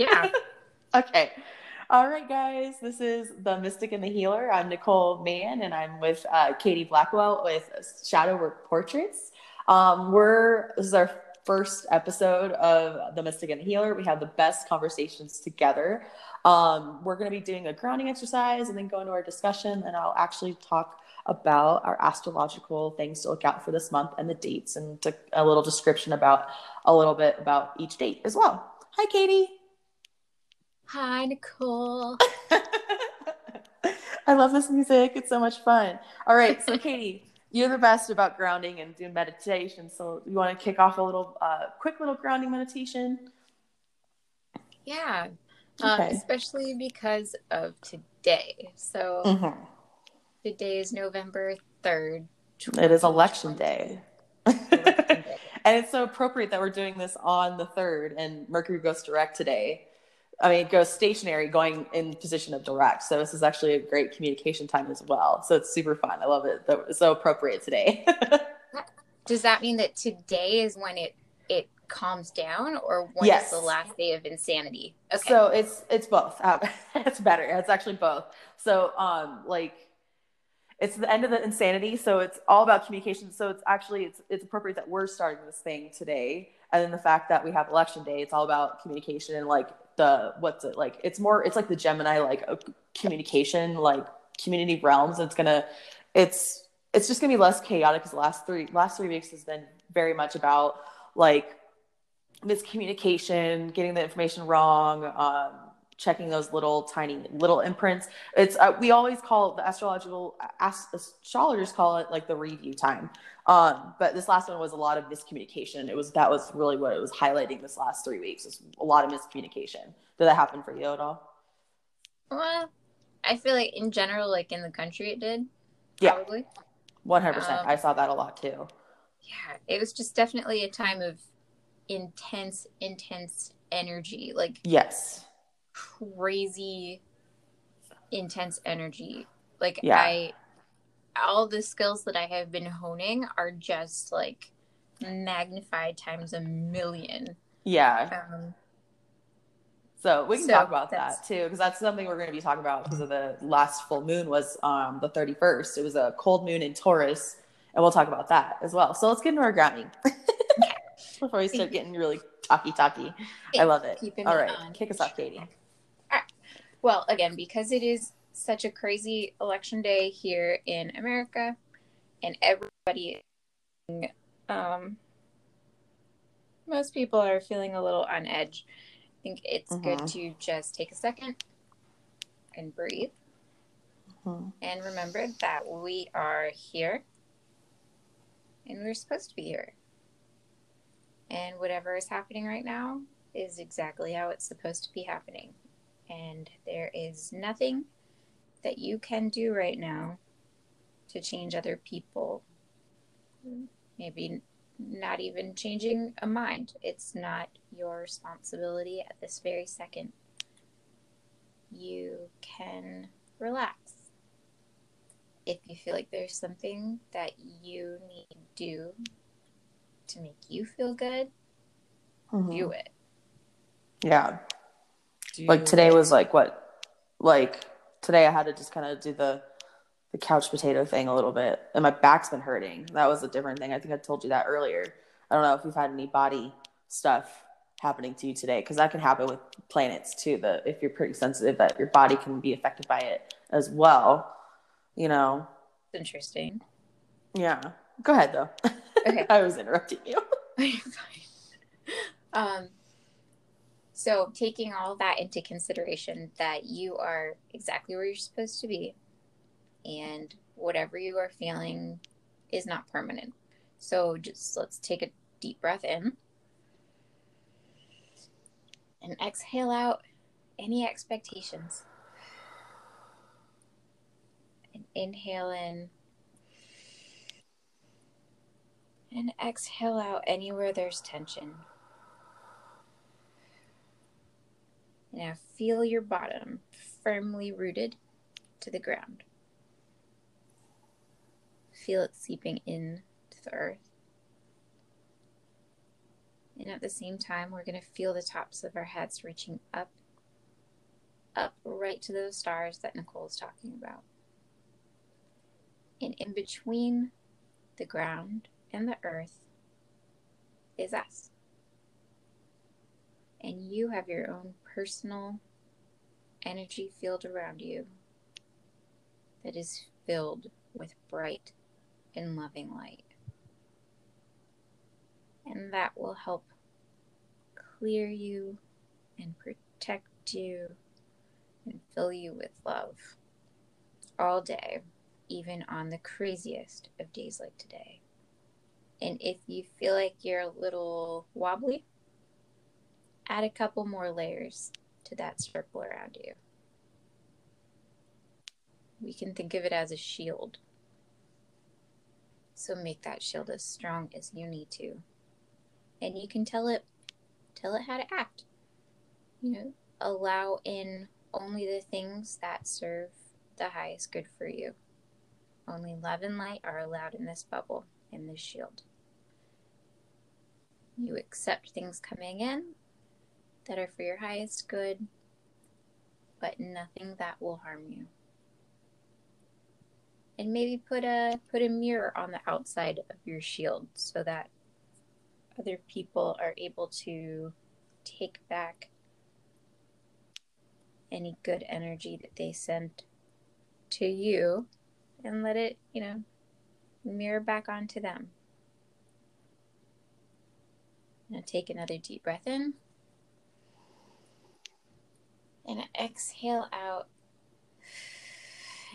Yeah. okay. All right, guys. This is the Mystic and the Healer. I'm Nicole Mann, and I'm with uh, Katie Blackwell with Shadow Work Portraits. Um, we're this is our first episode of the Mystic and the Healer. We have the best conversations together. Um, we're going to be doing a grounding exercise and then go into our discussion, and I'll actually talk about our astrological things to look out for this month and the dates and a little description about a little bit about each date as well. Hi, Katie. Hi, Nicole. I love this music. It's so much fun. All right, so Katie, you're the best about grounding and doing meditation. So you want to kick off a little, uh, quick little grounding meditation? Yeah, uh, okay. especially because of today. So mm-hmm. today is November third. It is election day. and it's so appropriate that we're doing this on the third, and Mercury goes direct today. I mean, it goes stationary, going in position of direct. So this is actually a great communication time as well. So it's super fun. I love it. It's so appropriate today. Does that mean that today is when it it calms down, or when yes. the last day of insanity? Okay. So it's it's both. Um, it's better. It's actually both. So um, like it's the end of the insanity. So it's all about communication. So it's actually it's it's appropriate that we're starting this thing today. And then the fact that we have election day, it's all about communication and like the what's it like it's more it's like the gemini like communication like community realms. It's gonna it's it's just gonna be less chaotic because the last three last three weeks has been very much about like miscommunication getting the information wrong um, checking those little tiny little imprints. It's uh, we always call it the astrological astrologers call it like the review time. Um, but this last one was a lot of miscommunication. It was that was really what it was highlighting this last three weeks was a lot of miscommunication. Did that happen for you at all? Well i feel like in general like in the country it did Yeah, probably. Yeah, 100% um, i saw that a lot too. Yeah it was just definitely a time of intense intense energy like yes crazy intense energy. Like yeah. I all the skills that I have been honing are just like magnified times a million. Yeah. Um, so we can so talk about that too, because that's something we're going to be talking about because of the last full moon was um, the 31st. It was a cold moon in Taurus, and we'll talk about that as well. So let's get into our grounding before we start getting really talky talky. I love it. All right, kick us off, Katie. Well, again, because it is such a crazy election day here in America, and everybody, um, most people are feeling a little on edge. I think it's mm-hmm. good to just take a second and breathe. Mm-hmm. And remember that we are here and we're supposed to be here. And whatever is happening right now is exactly how it's supposed to be happening and there is nothing that you can do right now to change other people. Maybe not even changing a mind. It's not your responsibility at this very second. You can relax. If you feel like there's something that you need to do to make you feel good, mm-hmm. do it. Yeah like today was like what like today i had to just kind of do the the couch potato thing a little bit and my back's been hurting. That was a different thing. I think i told you that earlier. I don't know if you've had any body stuff happening to you today because that can happen with planets too that if you're pretty sensitive that your body can be affected by it as well you know? Interesting. Yeah. Go ahead though. Okay. I was interrupting you. I'm fine. um so, taking all that into consideration, that you are exactly where you're supposed to be, and whatever you are feeling is not permanent. So, just let's take a deep breath in and exhale out any expectations. And inhale in and exhale out anywhere there's tension. Now feel your bottom firmly rooted to the ground. Feel it seeping in to the earth. And at the same time, we're going to feel the tops of our heads reaching up, up right to those stars that Nicole is talking about. And in between the ground and the earth is us. And you have your own personal energy field around you that is filled with bright and loving light. And that will help clear you and protect you and fill you with love all day, even on the craziest of days like today. And if you feel like you're a little wobbly, add a couple more layers to that circle around you. We can think of it as a shield. So make that shield as strong as you need to. And you can tell it tell it how to act. You know, allow in only the things that serve the highest good for you. Only love and light are allowed in this bubble, in this shield. You accept things coming in that are for your highest good, but nothing that will harm you. And maybe put a put a mirror on the outside of your shield so that other people are able to take back any good energy that they send to you and let it, you know, mirror back onto them. Now take another deep breath in and exhale out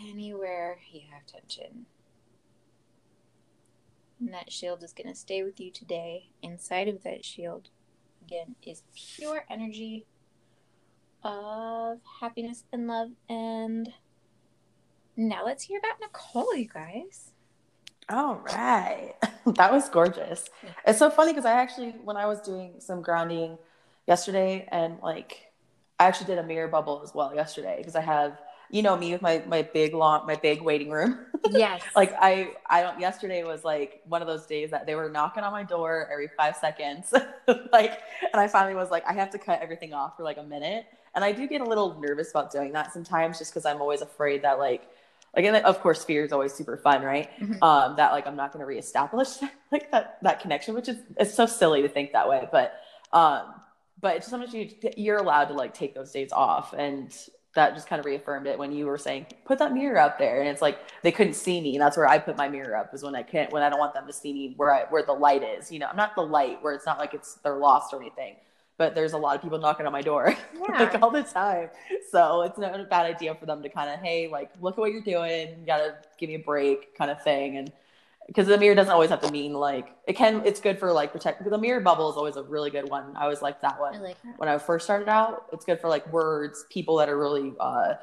anywhere you have tension. And that shield is going to stay with you today. Inside of that shield, again, is pure energy of happiness and love. And now let's hear about Nicole, you guys. All right. that was gorgeous. It's so funny because I actually, when I was doing some grounding yesterday, and like, I actually did a mirror bubble as well yesterday because I have you know me with my my big long my big waiting room. Yes. like I I don't yesterday was like one of those days that they were knocking on my door every 5 seconds. like and I finally was like I have to cut everything off for like a minute. And I do get a little nervous about doing that sometimes just cuz I'm always afraid that like like and of course fear is always super fun, right? Mm-hmm. Um that like I'm not going to reestablish like that that connection which is it's so silly to think that way, but um but just sometimes you you're allowed to like take those days off and that just kind of reaffirmed it when you were saying put that mirror up there and it's like they couldn't see me and that's where i put my mirror up is when i can't when i don't want them to see me where i where the light is you know i'm not the light where it's not like it's they're lost or anything but there's a lot of people knocking on my door yeah. like all the time so it's not a bad idea for them to kind of hey like look at what you're doing you gotta give me a break kind of thing and because the mirror doesn't always have to mean like it can it's good for like protect the mirror bubble is always a really good one. I always like that one. I like that. when i first started out it's good for like words people that are really uh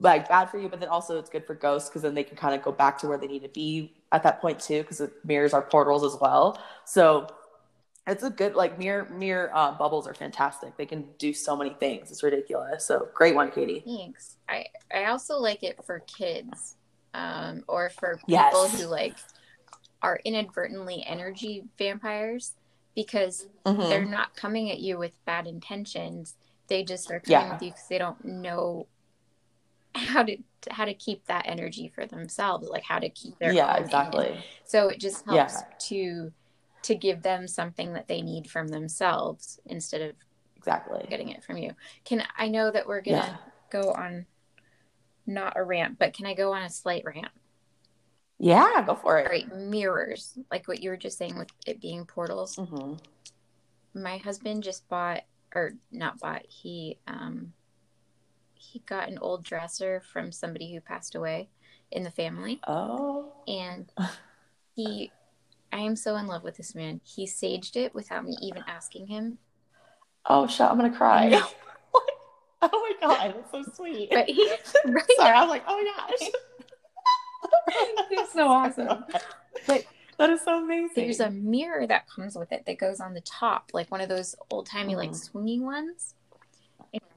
like bad for you but then also it's good for ghosts because then they can kind of go back to where they need to be at that point too because it mirrors our portals as well. So it's a good like mirror mirror uh, bubbles are fantastic. They can do so many things. It's ridiculous. So great one katie. Thanks. I i also like it for kids um or for people yes. who like are inadvertently energy vampires because mm-hmm. they're not coming at you with bad intentions. They just are coming yeah. with you because they don't know how to how to keep that energy for themselves, like how to keep their yeah exactly. So it just helps yeah. to to give them something that they need from themselves instead of exactly getting it from you. Can I know that we're gonna yeah. go on not a rant, but can I go on a slight rant? Yeah, go for it. Right, mirrors, like what you were just saying with it being portals. Mm-hmm. My husband just bought, or not bought, he um, he got an old dresser from somebody who passed away in the family. Oh, and he, I am so in love with this man. He saged it without me even asking him. Oh, shit! I'm gonna cry. Oh my god, that's so sweet. Right? right? Sorry, I was like, oh my gosh. it's so awesome. But that is so amazing. There's a mirror that comes with it that goes on the top, like one of those old timey, mm. like swinging ones.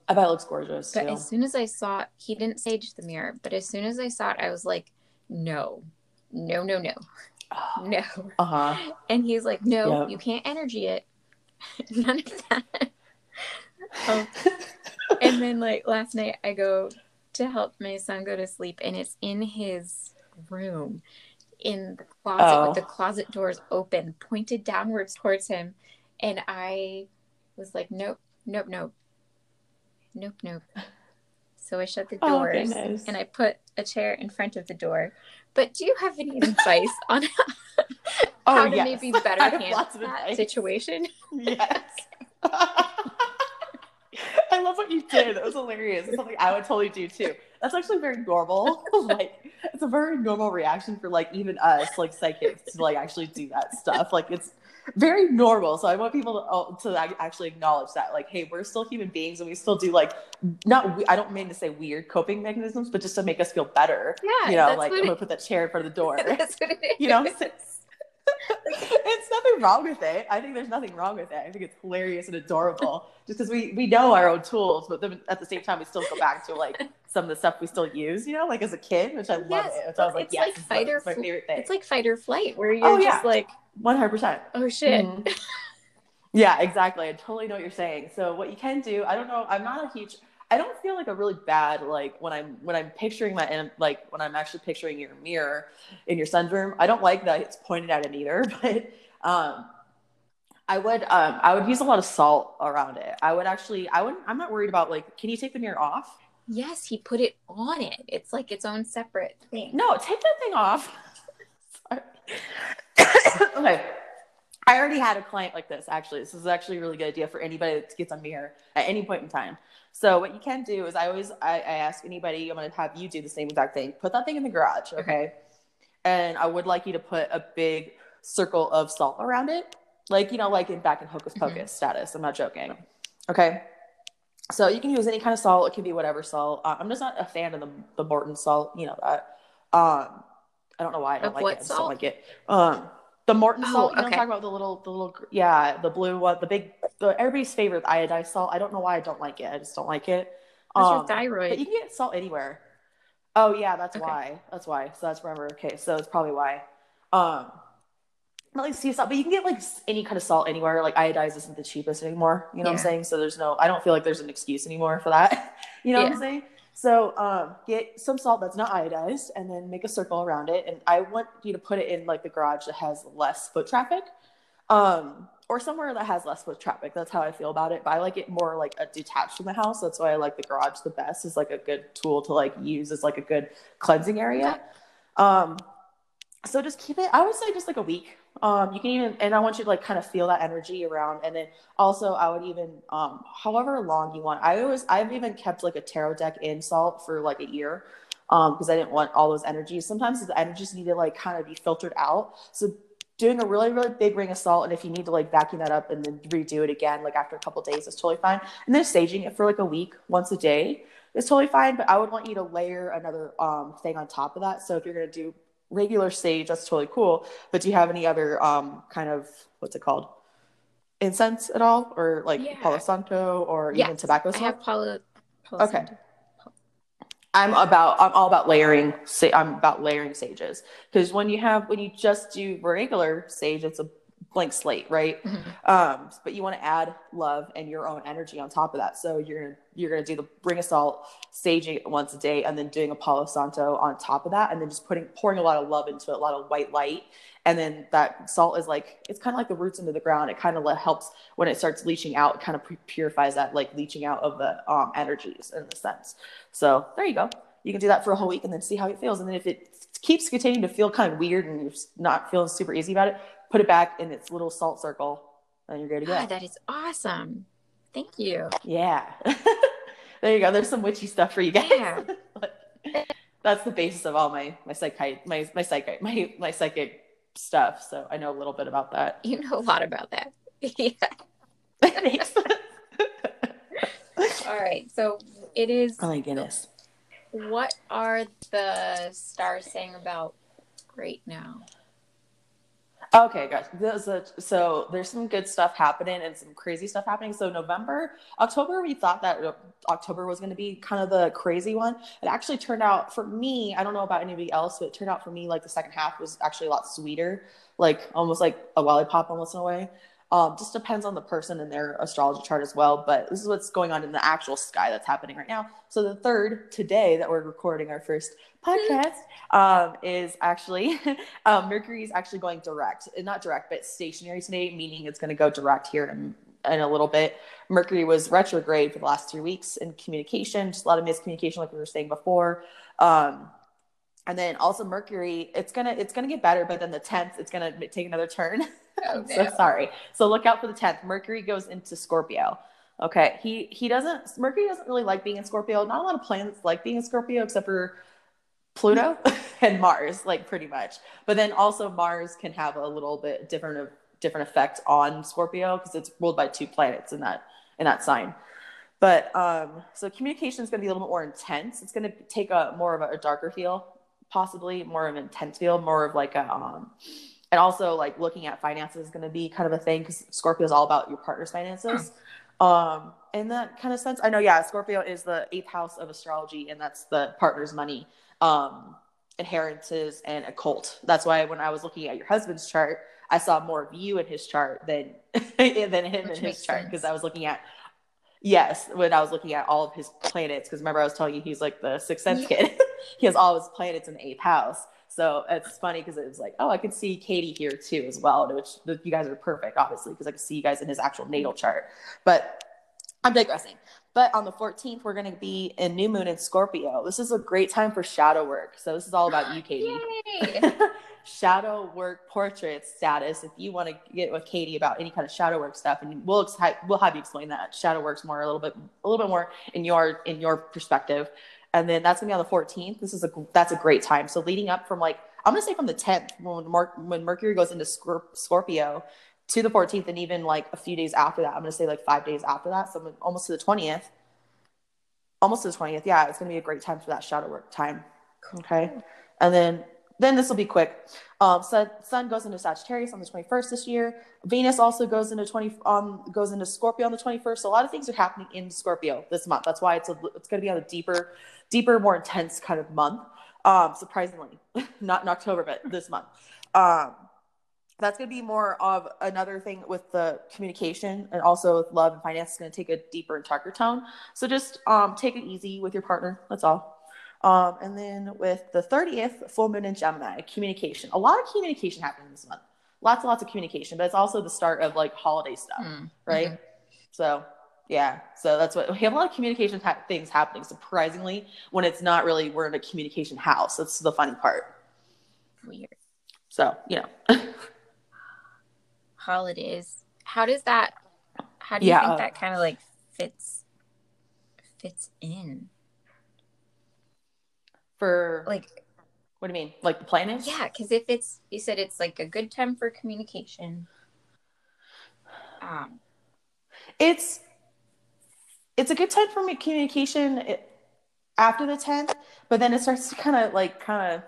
I bet it looks gorgeous. But too. as soon as I saw it, he didn't sage the mirror, but as soon as I saw it, I was like, no, no, no, no, no. Uh huh. And he's like, no, yep. you can't energy it. none of that. Um, and then like last night I go to help my son go to sleep and it's in his room in the closet Oh. with the closet doors open, pointed downwards towards him. And I was like, Nope, nope, nope. Nope, nope. So I shut the Oh, doors goodness. and I put a chair in front of the door. But do you have any advice on Oh, how to yes. maybe better handle that situation? Yes. I love what you did. That was hilarious. It's something I would totally do too. That's actually very normal. like it's a very normal reaction for like even us, like psychics, to like actually do that stuff. Like it's very normal. So I want people to, oh, to actually acknowledge that, like, hey, we're still human beings and we still do like not. we- I don't mean to say weird coping mechanisms, but just to make us feel better. Yeah, you know, like I'm gonna put that chair in front of the door. That's what it is. you know, it's nothing wrong with it. I think there's nothing wrong with it. I think it's hilarious and adorable. Just because we we know our own tools, but then at the same time we still go back to like some of the stuff we still use. You know, like as a kid, which I love Yes, it. Which I was like, it's yes, like fight or my favorite thing. It's like fight or flight, where you're Oh, just yeah. like, one hundred percent. oh shit. Mhm. Yeah, exactly. I totally know what you're saying. So what you can do, I don't know, I'm not a huge I don't feel like a really bad like when I'm when I'm picturing my and like when I'm actually picturing your mirror in your son's room. I don't like that it's pointed at him either, but um I would um I would use a lot of salt around it. I would actually I wouldn't I'm not worried about like can you take the mirror off? Yes, he put it on it. It's like its own separate thing. No, take that thing off. Sorry. okay. I already had a client like this, actually. This is actually a really good idea for anybody that gets a mirror at any point in time. So what you can do is I always I, I ask anybody, I'm gonna have you do the same exact thing. Put that thing in the garage, okay? And I would like you to put a big circle of salt around it. Like, you know, like in back in Hocus Pocus status. I'm not joking. Okay. So you can use any kind of salt. It can be whatever salt. Uh, I'm just not a fan of the, the Morton salt. You know that. Um, I don't know why I don't Of like it. I just don't like it. Um, the Morton Oh, salt. You know okay. I'm talking about? The little, the little, yeah, the blue one, the big, the everybody's favorite iodized salt. I don't know why I don't like it. I just don't like it. What's Um, your thyroid? but you can get salt anywhere. Oh yeah, that's Okay. why. That's why. So that's remember. Okay, so that's probably why. Um, not like sea salt, but you can get like any kind of salt anywhere. Like iodized isn't the cheapest anymore. You know what I'm saying? So there's no. I don't feel like there's an excuse anymore for that. you know what I'm saying? So um, get some salt that's not iodized, and then make a circle around it. And I want you to put it in like the garage that has less foot traffic, um, or somewhere that has less foot traffic. That's how I feel about it. But I like it more like a detached from the house. That's why I like the garage the best. Is like a good tool to like use as like a good cleansing area. Um, so just keep it. I would say just like a week. Um, you can even, and I want you to like kind of feel that energy around. And then also, I would even, um, however long you want. I always, I've even kept like a tarot deck in salt for like a year, um, because I didn't want all those energies. Sometimes the energies need to like kind of be filtered out. So doing a really really big ring of salt and if you need to like vacuum that up and then redo it again like after a couple days it's totally fine and then saging it for like a week once a day is totally fine but i would want you to layer another um, thing on top of that so if you're going to do regular sage that's totally cool but do you have any other um, kind of what's it called incense at all or like Yeah. palo santo or Yes, even tobacco I have Palo. Palo Okay. Santo. I'm about I'm all about layering sa- I'm about layering sages because when you have when you just do regular sage it's a blank slate right? Mhm. um but you want to add love and your own energy on top of that. So you're gonna you're gonna do the ring of salt saging it once a day and then doing a palo santo on top of that and then just putting pouring a lot of love into it a lot of white light. And then that salt is like it's kind of like the roots into the ground. It kind of helps when it starts leaching out it kind of pu- purifies that like leaching out of the um, energies in the sense. So there you go. You can do that for a whole week and then see how it feels. And then if it keeps continuing to feel kind of weird and you're not feeling super easy about it put it back in its little salt circle and you're good to go God, that is awesome. Thank you. yeah there you go there's some witchy stuff for you guys Yeah. that's the basis of all my my psychic my my psychic my my psychic stuff so i know a little bit about that You know a lot about that. yeah. Thanks. All right. So it is. oh my goodness What are the stars saying about right now? Okay, guys. So there's some good stuff happening and some crazy stuff happening. So November, October, we thought that uh, October was going to be kind of the crazy one. It actually turned out for me. I don't know about anybody else, but it turned out for me like the second half was actually a lot sweeter, like almost like a lollipop, almost in a way. Um, just depends on the person and their astrology chart as well. But this is what's going on in the actual sky that's happening right now. So the third today that we're recording our first podcast um, is actually um, Mercury is actually going direct, not direct, but stationary today, meaning it's going to go direct here in, in a little bit. Mercury was retrograde for the last three weeks in communication, just a lot of miscommunication, like we were saying before. Um, and then also Mercury, it's gonna it's gonna get better, but then the tenth, it's gonna take another turn. Oh, I'm so sorry. So look out for the tenth. Mercury goes into Scorpio. Okay, he he doesn't. Mercury doesn't really like being in Scorpio. Not a lot of planets like being in Scorpio, except for Pluto and Mars, like pretty much. But then also Mars can have a little bit different of different effect on Scorpio because it's ruled by two planets in that in that sign. But um, so communication is going to be a little bit more intense. It's going to take a more of a, a, darker feel, possibly more of an intense feel, more of like a um, and also like looking at finances is going to be kind of a thing because Scorpio is all about your partner's finances. Um, in that kind of sense, I know, yeah, Scorpio is the eighth house of astrology, and that's the partner's money um, inheritances and occult. That's why when I was looking at your husband's chart, I saw more of you in his chart than than him Which in his chart because I was looking at yes when I was looking at all of his planets because remember I was telling you he's like the sixth sense yeah. kid. he has all his planets in the eighth house. So it's funny because it was like, oh, I can see Katie here too as well, which you guys are perfect, obviously, because I can see you guys in his actual natal chart. But I'm digressing. But on the 14th, we're going to be in New Moon in Scorpio. This is a great time for shadow work. So this is all about you, Katie. shadow work portrait status. If you want to get with Katie about any kind of shadow work stuff, and we'll we'll have you explain that shadow works more a little bit a little bit more in your in your perspective. And then that's gonna be on the 14th. This is a that's a great time. So leading up from like I'm gonna say from the 10th when Mark when Mercury goes into Scorpio to the 14th and even like a few days after that i'm to say like five days after that so almost to the 20th almost to the 20th yeah it's to be a great time for that shadow work time okay and then then this will be quick um sun, sun goes into sagittarius on the 21st this year. Venus also goes into 20 um goes into scorpio on the 21st so a lot of things are happening in scorpio this month. That's why it's a, it's going to be on a deeper deeper more intense kind of month. Um surprisingly not in october but this month. Um that's going to be more of another thing with the communication and also with love and finance. Is going to take a deeper and darker tone. So just um, take it easy with your partner. That's all um, and then with the 30th full moon in gemini communication a lot of communication happening this month lots and lots of communication but it's also the start of like holiday stuff mm. right mm-hmm. so yeah so that's what we have a lot of communication ha- things happening surprisingly when it's not really we're in a communication house that's the funny part weird so you know holidays. How does that? How do you yeah, think uh, that kind of like fits fits in? For like, what do you mean? Like the planets? Yeah, because if it's you said it's like a good time for communication. Um, it's it's a good time for communication after the tenth, but then it starts to kind of like kind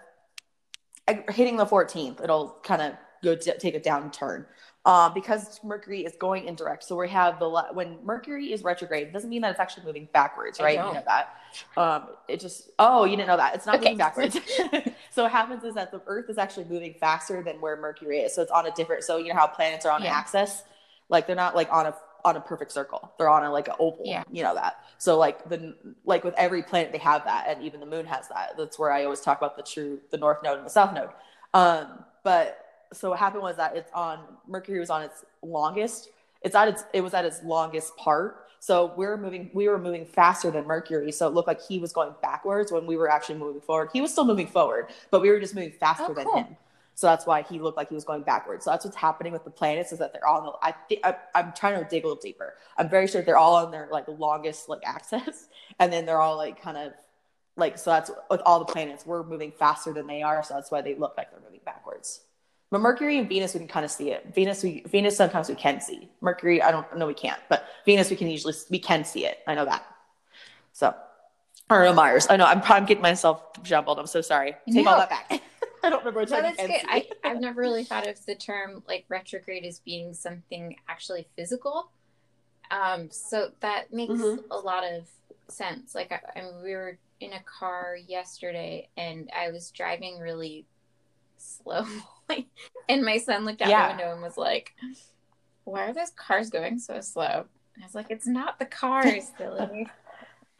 of hitting the fourteenth. It'll kind of go t- take a downturn uh, because Mercury is going indirect. So we have the when Mercury is retrograde, it doesn't mean that it's actually moving backwards, right? You know that. Um, it just oh, you didn't know that it's not okay. moving backwards. so what happens is that the Earth is actually moving faster than where Mercury is. So it's on a different. So you know how planets are on yeah. an axis, like they're not like on a on a perfect circle. They're on a like an oval. Yeah. You know that. So like the like with every planet they have that, and even the moon has that. That's where I always talk about the true the north node and the south node. Um, but so what happened was that it's on Mercury was on its longest. It's at its it was at its longest part. So we are moving we were moving faster than Mercury. So it looked like he was going backwards when we were actually moving forward. He was still moving forward, but we were just moving faster oh, cool. than him. So that's why he looked like he was going backwards. So that's what's happening with the planets is that they're all. The, I think I'm trying to dig a little deeper. I'm very sure they're all on their like longest like axis, and then they're all like kind of like so. That's with all the planets. We're moving faster than they are, so that's why they look like they're moving backwards. But Mercury and Venus, we can kind of see it. Venus, we Venus sometimes we can see. Mercury, I don't know, we can't. But Venus, we can usually we can see it. I know that. So, or no, Mars. I know I'm I'm getting myself jumbled. I'm so sorry. Take no. all that back. I don't remember. No, that's good. I, I've never really thought of the term like retrograde as being something actually physical. Um, so that makes mm-hmm. a lot of sense. Like I, I mean, we were in a car yesterday, and I was driving really slow and my son looked out yeah. the window and was like, why are those cars going so slow? And I was like, it's not the cars, silly.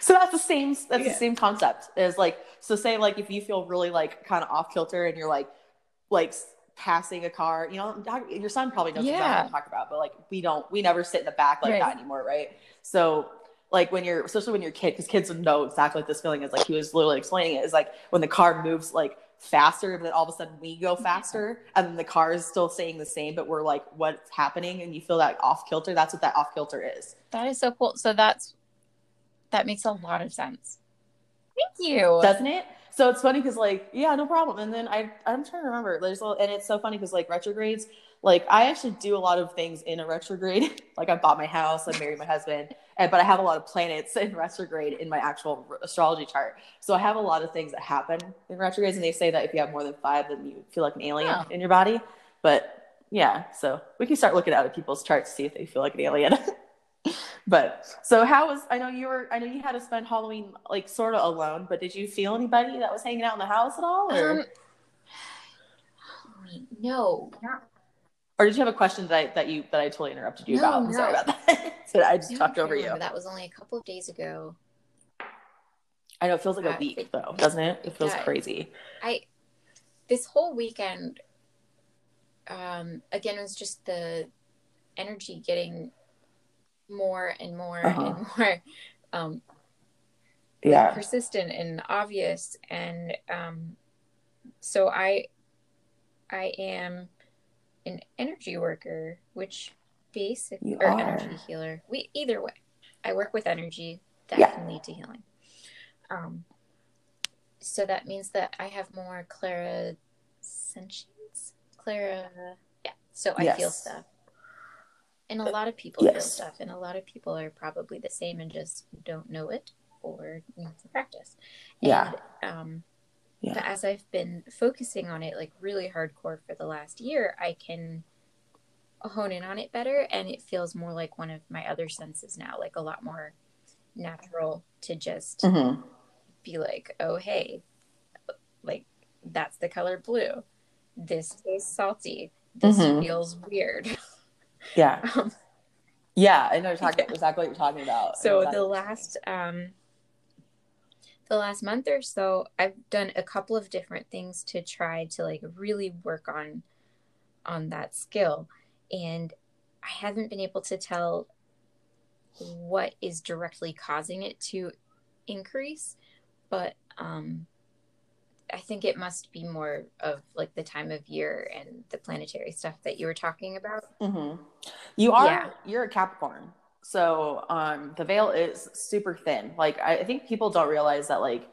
so that's the same that's Yeah. the same concept is like so say like if you feel really like kind of off kilter and you're like like passing a car you know your son probably knows exactly Yeah. what i'm talking about but like we don't we never sit in the back like Right. that anymore right so like when you're especially when you're a kid because kids know exactly what this feeling is like he was literally explaining it is like when the car moves like faster but then all of a sudden we go faster and then the car is still staying the same but we're like what's happening and you feel that off kilter that's what that off kilter is That is so cool. So that's that makes a lot of sense. Thank you. doesn't it? So it's funny because like yeah, no problem. And then I I'm trying to remember. There's a, and it's so funny because like retrogrades, like I actually do a lot of things in a retrograde. like I bought my house, I married my husband, and but I have a lot of planets in retrograde in my actual astrology chart. So I have a lot of things that happen in retrogrades, and they say that if you have more than five, then you feel like an alien Oh. in your body. But yeah, so we can start looking at other people's charts to see if they feel like an alien. but so how was I know you were I know you had to spend Halloween like sort of alone, but did you feel anybody that was hanging out in the house at all? Or, Um, no, not or did you have a question that I that you that I totally interrupted you No, about? I'm sorry about that. so I just no, talked over you. That was only a couple of days ago. I know it feels like a Uh, week it- though, doesn't it? It feels does. crazy. I this whole weekend um again it was just the energy getting more and more Uh-huh. and more um Yeah. persistent and obvious and um so i i am an energy worker which basic You or are. energy healer. We either way i work with energy that Yeah. can lead to healing. Um so that means that i have more clara sentience? Clara yeah so i feel stuff. And a lot of people feel stuff and a lot of people are probably the same and just don't know it or need to practice. Yeah. um Yeah. but as i've been focusing on it like really hardcore for the last year i can hone in on it better and it feels more like one of my other senses now like a lot more natural to just hmm be like oh hey like that's the color blue this tastes salty this Mhm. feels weird Yeah. um, Yeah. I know you're talking exactly what you're talking about. so the last um the last month or so i've done a couple of different things to try to like really work on on that skill. And i haven't been able to tell what is directly causing it to increase but um i think it must be more of like the time of year and the planetary stuff that you were talking about. Hmm You are Yeah. you're a Capricorn, so um, the veil is super thin. Like I, I think people don't realize that. Like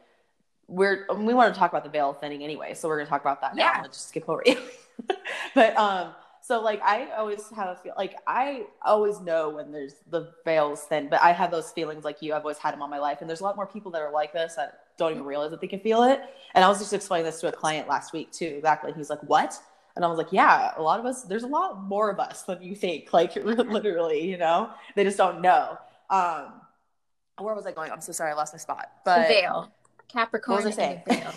we're we want to talk about the veil thinning anyway, so we're gonna talk about that now. Yeah. Let's just skip over you. but um, so like I always have a feel like I always know when there's the veil's thin, but I have those feelings like you. I've always had them all my life, and there's a lot more people that are like this that don't even realize that they can feel it. And I was just explaining this to a client last week too. Exactly, he's like, "What?" And I was like, yeah, a lot of us, there's a lot more of us than you think. Like, literally, you know, they just don't know. Um, where was I going? I'm so sorry, I lost my spot. But the veil capricorn What was I saying? veil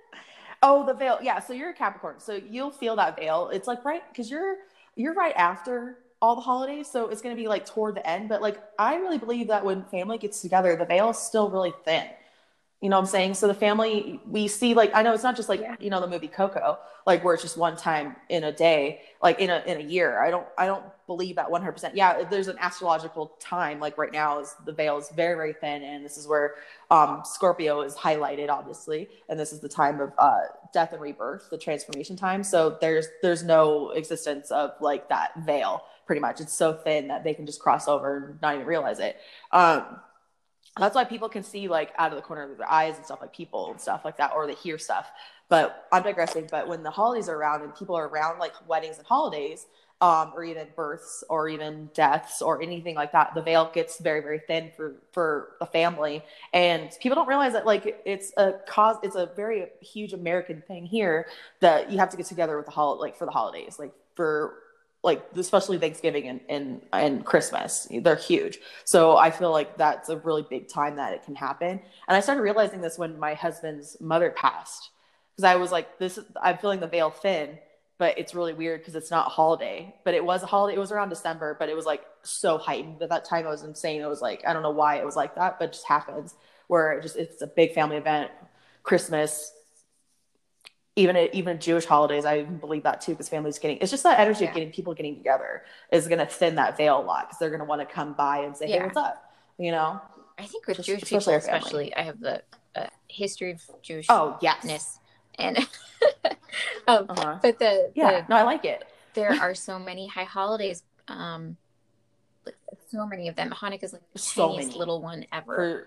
oh, the veil. Yeah. So you're a Capricorn. So you'll feel that veil. It's like right because you're you're right after all the holidays. So it's gonna be like toward the end. But like I really believe that when family gets together, the veil is still really thin. You know what I'm saying? So the family we see like I know it's not just like Yeah. you know the movie Coco, like where it's just one time in a day, like in a in a year. I don't I don't believe that 100%. Yeah, there's an astrological time like right now is the veil is very very thin and this is where um, Scorpio is highlighted, obviously, and this is the time of uh, death and rebirth, the transformation time. So there's there's no existence of like that veil. Pretty much, it's so thin that they can just cross over and not even realize it. Um, that's why people can see like out of the corner of their eyes and stuff like people and stuff like that, or they hear stuff. But I'm digressing. But when the holidays are around and people are around like weddings and holidays, um, or even births or even deaths or anything like that, the veil gets very, very thin for for the family. And people don't realize that like it's a cause it's a very huge American thing here that you have to get together with the hol like for the holidays, like for like especially Thanksgiving and, and and Christmas. They're huge. So I feel like that's a really big time that it can happen. And I started realizing this when my husband's mother passed. Because I was like, this is I'm feeling the veil thin but it's really weird because it's not holiday. But it was a holiday. It was around December, but it was like so heightened at that time. It was insane. It was like I don't know why it was like that, but just happens where it just it's a big family event. Christmas, even even Jewish holidays, I believe that too because families getting it's just that energy yeah. of getting people getting together is going to thin that veil a lot because they're going to want to come by and say, "Hey, what's up?" You know. I think with just, Jewish people, especially, I have the uh, history of Jewish. Oh yes. And um, uh-huh. but the yeah, the, no, I like it. there are so many high holidays. Um, so many of them. Hanukkah is like the so tiniest many. little one ever. For,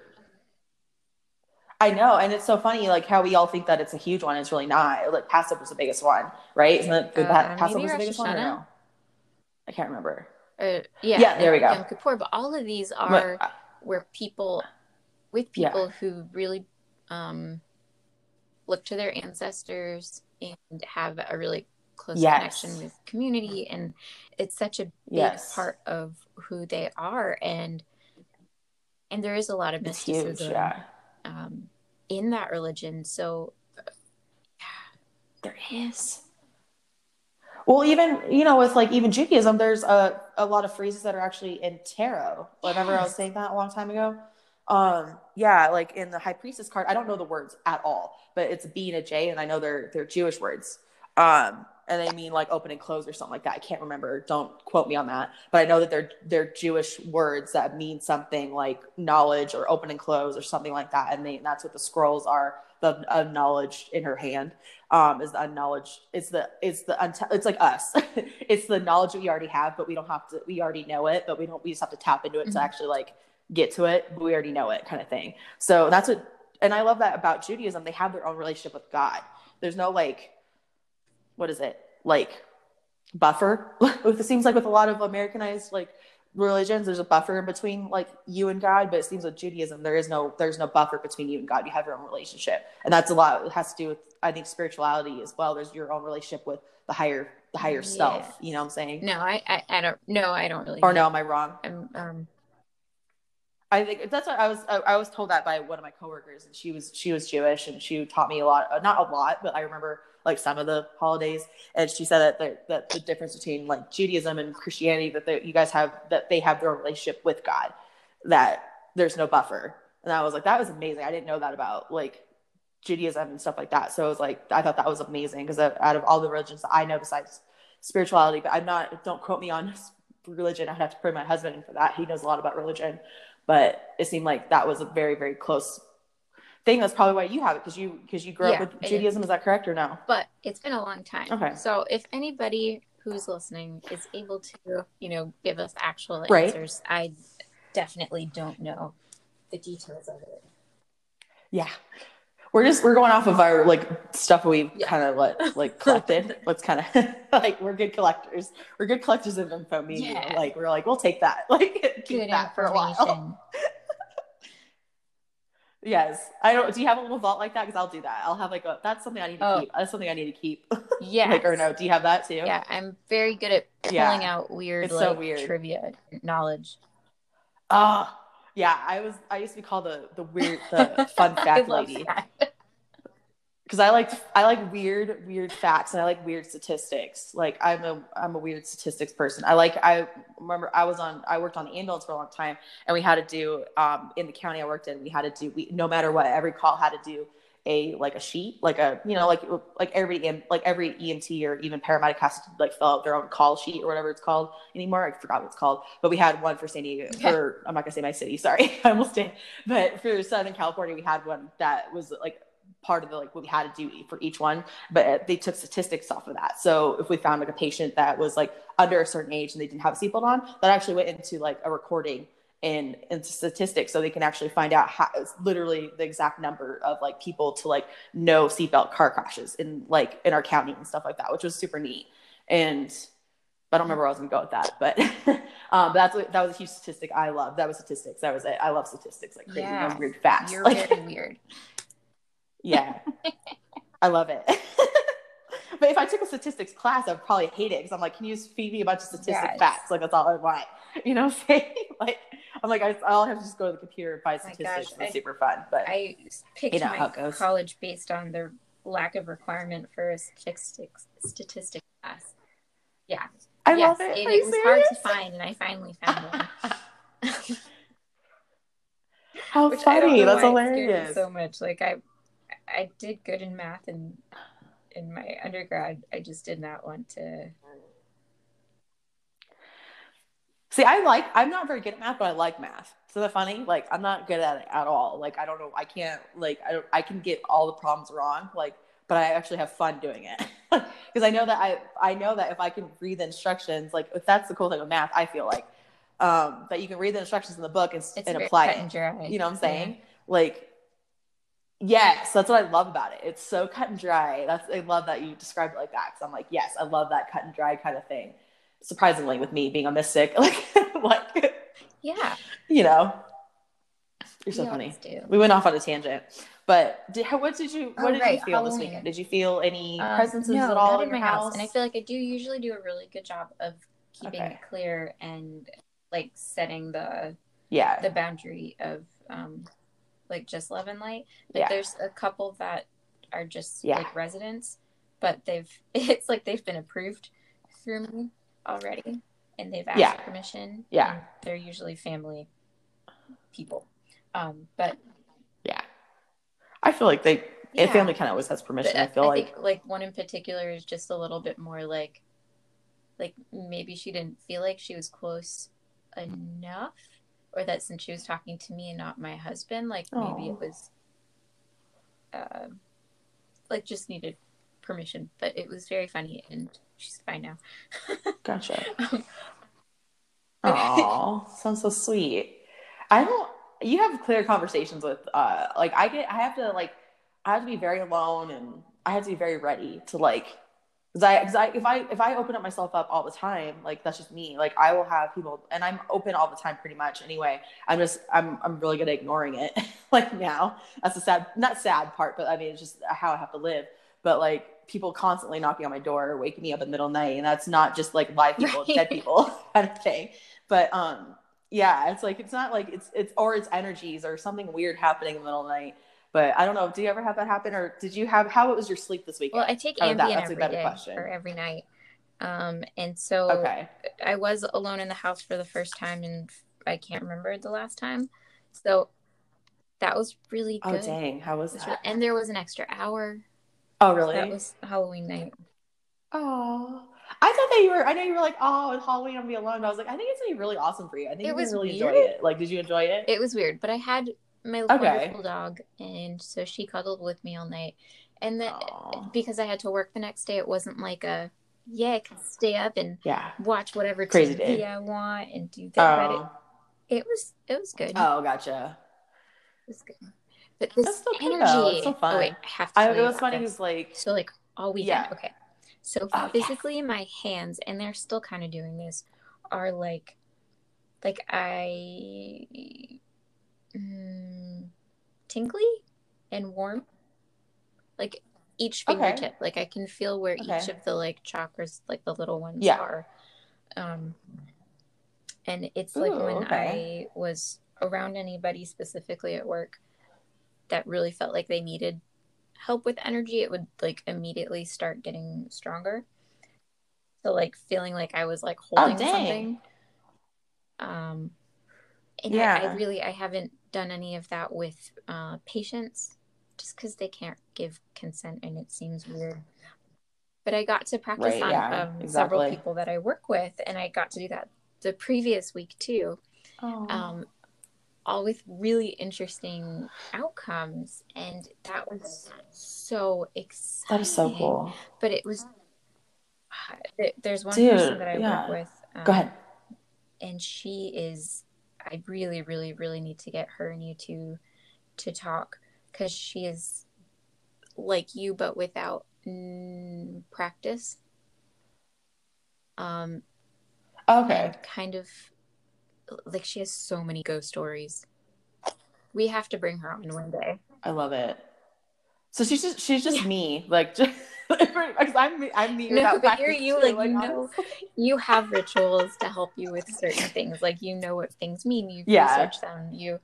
I know, and it's so funny, like how we all think that it's a huge one. It's really not. Like Passover Passover's the biggest one, right? Isn't it? Uh, Passover's the biggest one. No? I can't remember. Uh, yeah, yeah. There we go. Yom Kippur, but all of these are but, uh, where people, with people yeah. who really um, look to their ancestors and have a really close yes. connection with community and it's such a big yes. part of who they are and and there is a lot of mysticism huge, yeah. um, in that religion so yeah there is well even you know with like even judaism there's a, a lot of phrases that are actually in tarot yes. remember i was saying that a long time ago um, yeah, like in the high priestess card, I don't know the words at all, but it's a B and a J, and I know they're they're Jewish words. Um, and they mean like open and close or something like that. I can't remember. Don't quote me on that. But I know that they're they're Jewish words that mean something like knowledge or open and close or something like that. And they and that's what the scrolls are. The uh, knowledge in her hand um, is the unknowledge. It's the it's the unta- it's like us. it's the knowledge that we already have, but we don't have to. We already know it, but we don't. We just have to tap into it mm-hmm. to actually like get to it, but we already know it kind of thing. So that's what, and I love that about Judaism. They have their own relationship with God. There's no like, what is it? Like buffer. it seems like with a lot of Americanized like religions, there's a buffer in between like you and God, but it seems with Judaism, there is no, there's no buffer between you and God. You have your own relationship. And that's a lot, it has to do with, I think, spirituality as well. There's your own relationship with the higher, the higher yeah. self. You know what I'm saying? No, I, I, I don't, no, I don't really. Or no, am I wrong? I'm, um, I think that's what I was. I was told that by one of my coworkers, and she was she was Jewish, and she taught me a lot. Not a lot, but I remember like some of the holidays. And she said that the, that the difference between like Judaism and Christianity that you guys have that they have their relationship with God, that there's no buffer. And I was like, that was amazing. I didn't know that about like Judaism and stuff like that. So it was like I thought that was amazing because out of all the religions I know besides spirituality, but I'm not. Don't quote me on religion. I'd have to pray my husband for that. He knows a lot about religion but it seemed like that was a very very close thing that's probably why you have it because you because you grew yeah, up with judaism is. is that correct or no but it's been a long time okay so if anybody who's listening is able to you know give us actual right. answers i definitely don't know the details of it yeah we're just we're going off of our like stuff we yeah. kind of like like collected. Let's kind of like we're good collectors. We're good collectors of info. Me, yeah. like we're like we'll take that. Like keep good that for a while. Yes, I don't. Do you have a little vault like that? Because I'll do that. I'll have like a. That's something I need to oh. keep. That's something I need to keep. Yeah. like or no? Do you have that too? Yeah, I'm very good at pulling yeah. out weird, it's like, so weird trivia knowledge. Ah. Yeah, I was. I used to be called the the weird, the fun fact lady. Because I like I like weird weird facts and I like weird statistics. Like I'm a I'm a weird statistics person. I like I remember I was on I worked on the ambulance for a long time and we had to do um in the county I worked in we had to do we no matter what every call had to do a like a sheet, like a you know like like every like every EMT or even paramedic has to like fill out their own call sheet or whatever it's called anymore. I forgot what it's called, but we had one for San Diego. For I'm not gonna say my city, sorry, I almost did. But for Southern California, we had one that was like part of the like what we had to do for each one but they took statistics off of that so if we found like a patient that was like under a certain age and they didn't have a seatbelt on that actually went into like a recording in into statistics so they can actually find out how literally the exact number of like people to like no seatbelt car crashes in like in our county and stuff like that, which was super neat. And I don't remember where I was gonna go with that, but um, that's what, that was a huge statistic I love. That was statistics. That was it. I love statistics, like crazy yeah, weird facts. You're like, very weird. Yeah, I love it. but if I took a statistics class, I'd probably hate it because I'm like, can you just feed me a bunch of statistic yes. facts? Like that's all I want. You know, say like I'm like, I, will have to just go to the computer and find oh statistics. Gosh, it's I, super fun. But I picked you know my college based on the lack of requirement for a statistics statistics class. Yeah. I yes, love it. It, it was hard to find, and I finally found one. How Which funny! That's why it scared me hilarious. so much. Like I, I did good in math and in my undergrad. I just did not want to. See, I like. I'm not very good at math, but I like math. So that funny? Like, I'm not good at it at all. Like, I don't know. I can't. Like, I don't. I can get all the problems wrong. Like, but I actually have fun doing it because I know that I. I know that if I can read the instructions, like, if that's the cool thing with math, I feel like um, that you can read the instructions in the book and, and apply it. You know what I'm saying? Like, yes, that's what I love about it. It's so cut and dry. That's I love that you described it like that because I'm like, yes, I love that cut and dry kind of thing. Surprisingly, with me being a mystic, like, like Yeah. you know, you're so we funny. We went off on a tangent, but did, how, what did you what Oh, did right, you feel this weekend? Did you feel any Um, presences no, at all in in my house? And I feel like I do usually do a really good job of keeping Okay. it clear and like setting the yeah, the boundary of um like just love and light. Like Yeah. there's a couple that are just Yeah. like residents, but they've it's like they've been approved through me already and they've asked Yeah. permission. Yeah. they're usually family people. Um but yeah. I feel like they yeah. a family kind of always has permission. But I feel like think like one in particular is just a little bit more like like maybe she didn't feel like she was close enough or that since she was talking to me and not my husband like maybe it was uh, like just needed permission but it was very funny and she's fine now gotcha. Oh, sounds so sweet. I don't. You have clear conversations with, uh, like I get. I have to like. I have to be very alone, and I have to be very ready to like. Because I, cause I, if I, if I open up myself up all the time, like that's just me. Like I will have people, and I'm open all the time, pretty much. Anyway, I'm just, I'm, I'm really good at ignoring it. like now, that's the sad, not sad part, but I mean, it's just how I have to live. But like people constantly knocking on my door, waking me up in the middle of the night, and that's not just like live people, it's dead Right. people kind of thing but um yeah it's like it's not like it's it's or it's energies or something weird happening in the middle of the night but i don't know. Do you ever have that happen or did you have how was your sleep this weekend well i take Oh, ambien that- that's a every day question. or every night. Um and so okay. I was alone in the house for the first time, and I can't remember the last time. So that was really oh dang. How was It that? and there was an extra hour. oh really? That was Halloween night. oh i thought that you were i know you were like oh with halloween i'm gonna be alone. But i was like i think it's gonna be really awesome for you. I think It you're was really enjoy it. Like did you enjoy it? It was weird, but I had my Okay. wonderful dog, and so she cuddled with me all night. And then because I had to work the next day, it wasn't like a yeah, I can stay up and yeah watch whatever Crazy TV day. I want and do that. Oh it, it was it was good. oh gotcha It was good. But this That's still energy. though. It's so Oh wait. I have to. i it was funny because like So like all weekend. Yeah. Okay. So Oh, yeah. physically my hands and they're still kind of doing this are like like I mm, tingly and warm. Like each Okay. fingertip. Like I can feel where each of the like chakras, like the little ones Yeah. are. Um and it's like Ooh, when okay. I was around anybody specifically at work that really felt like they needed help with energy, it would like immediately start getting stronger. So like feeling like I was like holding Oh, something. Um and I, I really I haven't done any of that with uh patients just because they can't give consent and it seems weird. But I got to practice Right, on yeah, um, several people that I work with, and I got to do that the previous week too Oh. um, all with really interesting outcomes. And that was so exciting. that is so cool But it was, there- there's one Dude, person that I yeah. work with. Um, Go ahead. And she is, I really, really, really need to get her and you two to talk because she is like you, but without mm, practice. Um, Okay. kind of like she has so many ghost stories. We have to bring her on one day. I love it. So she's just she's just me, like just I'm I'm me No, but you're you, too, like, you know. You have rituals to help you with certain things. Like you know what things mean. You Yeah. research them. You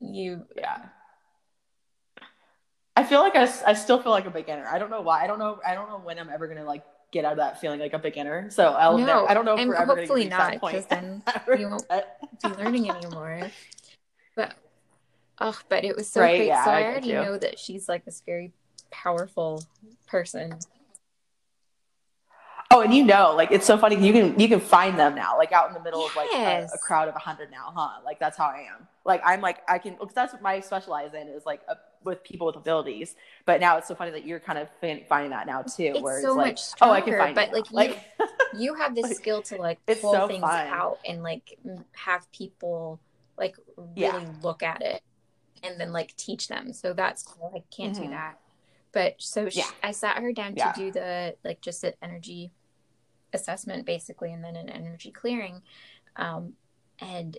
you Yeah. I feel like I, I still feel like a beginner. I don't know why. I don't know. I don't know when I'm ever gonna like get out of that feeling like a beginner. So I'll No, never, I don't know if and we're ever hopefully to reach not, that point. 'cause then you won't be learning anymore. Oh, but it was so Right, great. yeah, so I I, already you. know that she's like this very powerful person. Oh, and you know, like it's so funny. You can you can find them now, like out in the middle of like a, a crowd of a hundred now, huh? Like that's how I am. Like I'm like I can because that's what my specialize in is like a, with people with abilities. But now it's so funny that you're kind of finding that now too, It's where so it's like, much oh, I can stronger, find but, like, now. you- like You have the Like, skill to like pull so things fun. out and like have people like really Yeah. look at it and then like teach them. So that's cool. I can't do Mhm. that. But so she, Yeah. I sat her down Yeah. to do the like just an energy assessment basically and then an energy clearing. Um, and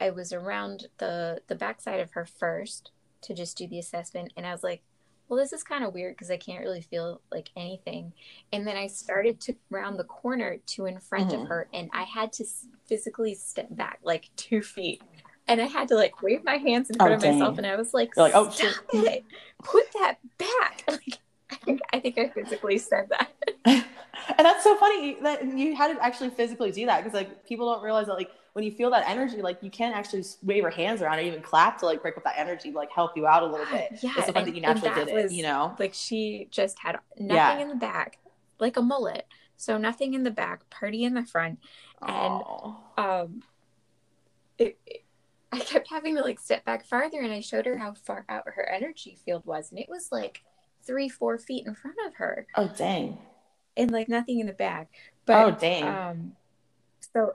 I was around the the backside of her first to just do the assessment and I was like, well this is kind of weird because I can't really feel like anything. And then I started to round the corner to in front Mhm. of her and I had to physically step back like 2 feet. And I had to like wave my hands in front Oh, of myself dang. and I was like, You're like, oh, stop shit. it. Put that back. Like I think I think I physically said that. and that's so funny that you had to actually physically do that because like people don't realize that like when you feel that energy like you can't actually wave your hands around and even clap to like break up that energy like help you out a little bit Yeah, it's so funny that you naturally that did it you know Like she just had nothing Yeah. in the back, like a mullet. So nothing in the back, party in the front. And Aw. um it, it- I kept having to like step back farther and I showed her how far out her energy field was and it was like three, four feet in front of her oh dang and like nothing in the back. But oh dang um so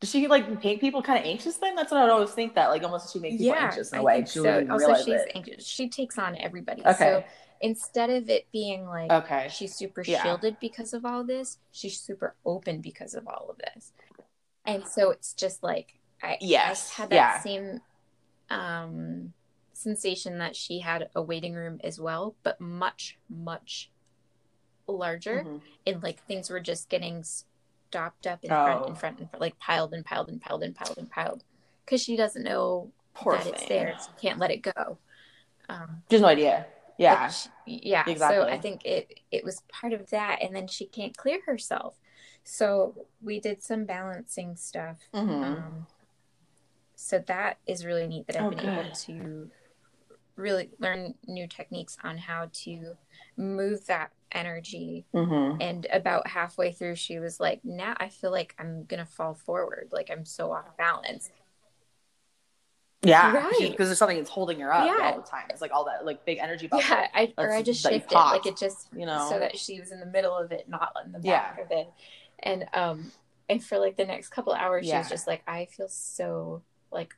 does she like make people kind of anxious then that's what i would always think that like almost she makes people yeah, anxious in a I way she so. Also, she's it anxious. She takes on everybody. Okay. So instead of it being like okay she's super Yeah. shielded because of all this, she's super open because of all of this. And so it's just like I, Yes, I had that yeah. same um sensation that she had a waiting room as well, but much, much larger. Mhm. And like things were just getting stopped up in front, Oh. in front, in front, like piled and piled and piled and piled and piled. Because she doesn't know poor that thing it's there. So can't let it go. Um, just no idea yeah she- yeah. So I think it it was part of that, and then she can't clear herself. So we did some balancing stuff. Mhm. Um, so that is really neat that I've Oh, been able to really learn new techniques on how to move that energy. Mhm. And about halfway through, she was like, "Now I feel like I'm gonna fall forward. Like I'm so off balance." yeah Right. because there's something that's holding her up Yeah. all the time it's like all that like big energy bubble Yeah, I, or I just shifted. Like it just you know so that she was in the middle of it, not in the Yeah. back of it. And um and for like the next couple hours she was just like, I feel so like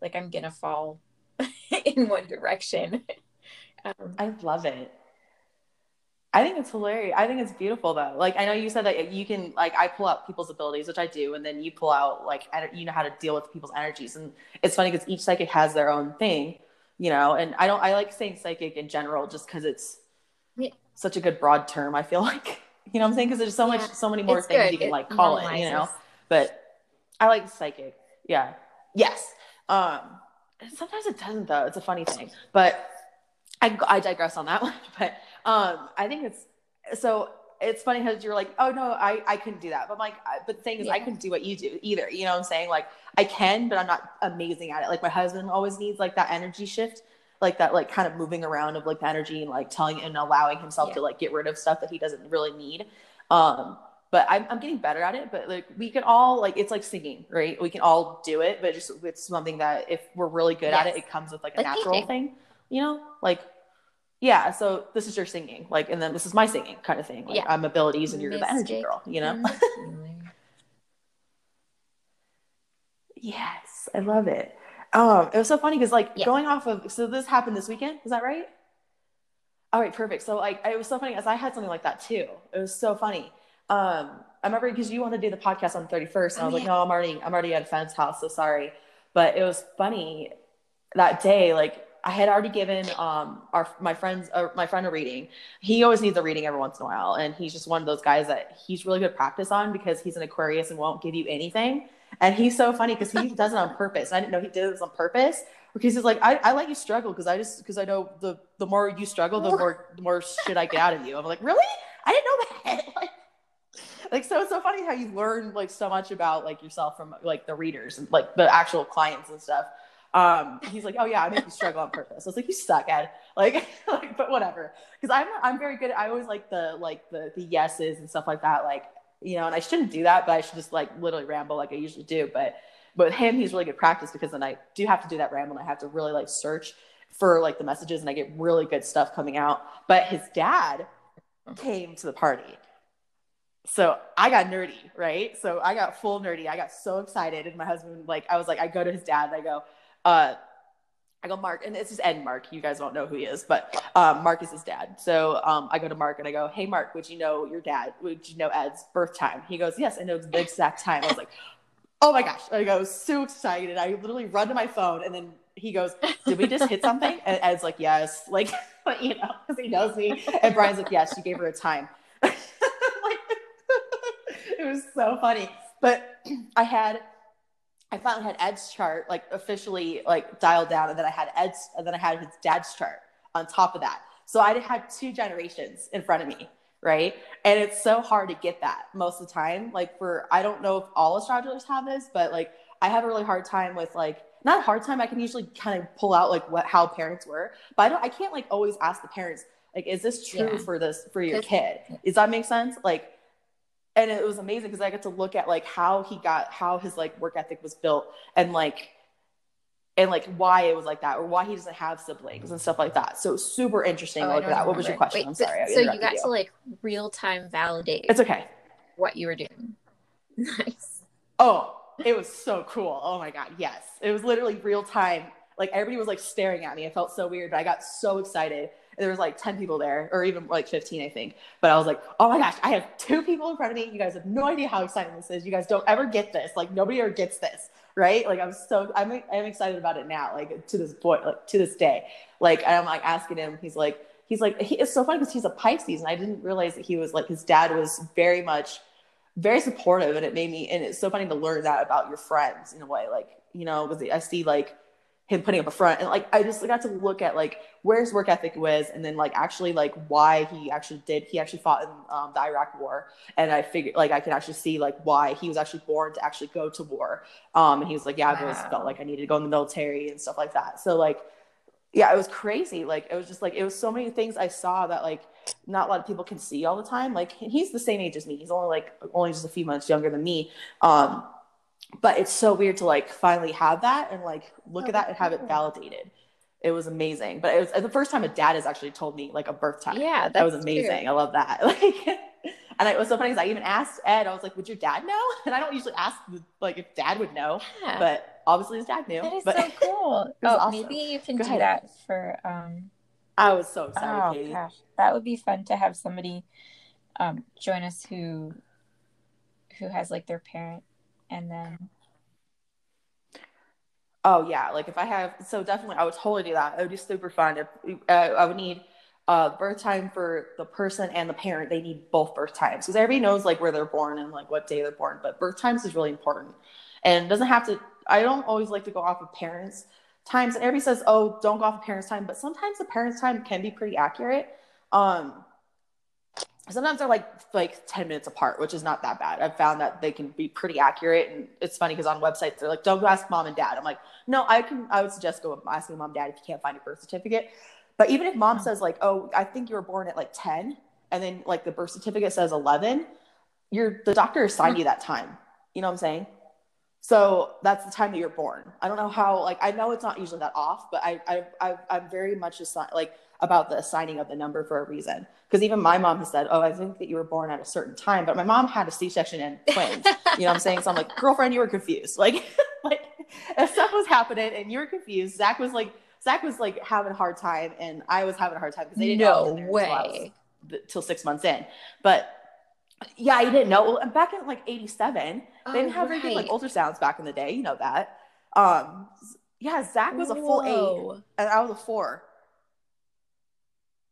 like I'm gonna fall in one direction. um I love it. I think it's hilarious. I think it's beautiful though. Like I know you said that you can like I pull out people's abilities, which I do, and then you pull out like ener- you know how to deal with people's energies, and it's funny because each psychic has their own thing, you know. And I don't I like saying psychic in general just because it's Yeah. such a good broad term. I feel like you know what I'm saying because there's so much so many more it's things good. you can It like call it, you know. But I like psychic. Yeah. Yes. Um. Sometimes it doesn't though. It's a funny thing, but I, I digress on that one. But um, I think it's so it's funny because you're like, oh no, I I couldn't do that. But I'm like, I, but the thing is, I Yeah. couldn't do what you do either. You know what I'm saying? Like I can, but I'm not amazing at it. Like my husband always needs like that energy shift. Like that, like kind of moving around of like the energy and like telling and allowing himself Yeah. to like get rid of stuff that he doesn't really need. Um, but I'm, I'm getting better at it. But like we can all like it's like singing, right? We can all do it, but just it's something that if we're really good at it, it comes with like a Like natural painting. thing, you know? Like yeah, so this is your singing, like, and then this is my singing kind of thing. Like Yeah. I'm abilities and you're the energy girl, you know? yes, I love it. Um, it was so funny because like Yeah. going off of so this happened this weekend, is that right? All right, perfect. So like it was so funny as I had something like that too. It was so funny. Um, I remember because you wanted to do the podcast on the 31st, and I Oh, was like, no, I'm already I'm already at a friend's house, so sorry. But it was funny that day, like I had already given um our my friends uh, my friend a reading. He always needs a reading every once in a while, and he's just one of those guys that he's really good practice on because he's an Aquarius and won't give you anything. And he's so funny because he does it on purpose. I didn't know he did this on purpose, because he's like, I, I let you struggle because I just because I know the the more you struggle, the more the more shit I get out of you. I'm like, really? I didn't know that. like, like so it's so funny how you learn like so much about like yourself from like the readers and like the actual clients and stuff. Um, he's like, oh yeah, I make you struggle on purpose. I was like, you suck, Ed. Like, like but whatever. Because I'm I'm very good. I always like the like the the yeses and stuff like that. Like you know, and I shouldn't do that, but I should just like literally ramble like I usually do. But but with him, he's really good practice because then I do have to do that ramble and I have to really like search for like the messages and I get really good stuff coming out. But his dad came to the party. So I got nerdy, right? So I got full nerdy. I got so excited. And my husband, like, I was like, I go to his dad and I go, uh, I go, Mark, and it's just Ed Mark. You guys won't know who he is, but um, Mark is his dad. So um, I go to Mark and I go, Hey, Mark, would you know your dad? Would you know Ed's birth time? He goes, Yes, I know the exact time. I was like, Oh my gosh. I go, so excited. I literally run to my phone and then he goes, Did we just hit something? And Ed's like, Yes. Like, you know, because he knows me. And Brian's like, Yes, you gave her a time. it was so funny. But I had I finally had Ed's chart like officially like dialed down, and then I had Ed's, and then I had his dad's chart on top of that. So I had two generations in front of me, right? And it's so hard to get that most of the time. Like for I don't know if all astrologers have this, but like I have a really hard time with like not a hard time. I can usually kind of pull out like what how parents were, but I don't. I can't like always ask the parents like, is this true yeah. for this for your kid? Does that make sense? Like and it was amazing because I got to look at like how he got how his like work ethic was built and like and like why it was like that or why he doesn't have siblings and stuff like that. So super interesting. Oh, at that. What was your question? Wait, I'm sorry. So, you got you. to like real time validate. It's okay. What you were doing. Nice. Oh, it was so cool. Oh my god, yes. It was literally real time. Like everybody was like staring at me. It felt so weird, but I got so excited there was like 10 people there or even like 15 i think. But i was like oh my gosh i have two people in front of me. You guys have no idea how exciting this is. You guys don't ever get this. Like nobody ever gets this. Right? Like i'm so i'm, I'm excited about it now like to this point like to this day. Like i'm like asking him he's like he's like he, it's so funny because he's a pisces and i didn't realize that he was like his dad was very much very supportive and it made me and it's so funny to learn that about your friends in a way. Like you know because i see like him putting up a front. And like i just got to look at like where his work ethic was and then like actually like why he actually did he actually fought in um, the iraq war. And i figured like i could actually see like why he was actually born to actually go to war. Um and he was like yeah i've always felt like i needed to go in the military and stuff like that. So like yeah it was crazy. Like it was just like it was so many things i saw that like not a lot of people can see all the time. Like he's the same age as me. He's only like only just a few months younger than me. Um but it's so weird to like finally have that and like look oh, at that and have it validated. It was amazing. But it was the first time a dad has actually told me like a birth time. Yeah, that was amazing. Cute. I love that. Like and it was so funny because I even asked Ed, I was like, would your dad know? And I don't usually ask like if dad would know. Yeah. But obviously his dad knew. That is but so cool. oh, awesome. maybe you can Go do ahead. that for um I was so excited, oh, Katie. Gosh. That would be fun to have somebody um join us who who has like their parent and then oh yeah like if i have so definitely i would totally do that. It would be super fun. If uh, i would need uh, birth time for the person and the parent. They need both birth times because everybody knows like where they're born and like what day they're born but birth times is really important. And doesn't have to i don't always like to go off of parents times. And everybody says oh don't go off of parents time but sometimes the parents time can be pretty accurate. Um sometimes they're like like 10 minutes apart which is not that bad. I've found that they can be pretty accurate and it's funny because on websites they're like don't go ask mom and dad. I'm like no i can i would suggest go asking mom and dad if you can't find your birth certificate. But even if mom hmm. says like oh i think you were born at like 10 and then like the birth certificate says 11 you're the doctor assigned hmm. you that time. You know what i'm saying? So that's the time that you're born. I don't know how like i know it's not usually that off but i i, I i'm very much assigned like about the assigning of the number for a reason. Because even my mom has said, Oh, I think that you were born at a certain time, but my mom had a C section and twins. you know what I'm saying? So I'm like, girlfriend, you were confused. Like, like if stuff was happening and you were confused, Zach was like, Zach was like having a hard time and I was having a hard time because they didn't no know way till, till six months in. But yeah, I didn't know. Well, back in like 87, oh, they didn't have right. very good like ultrasounds back in the day. You know that. Um, yeah, Zach was a full eight and I was a four.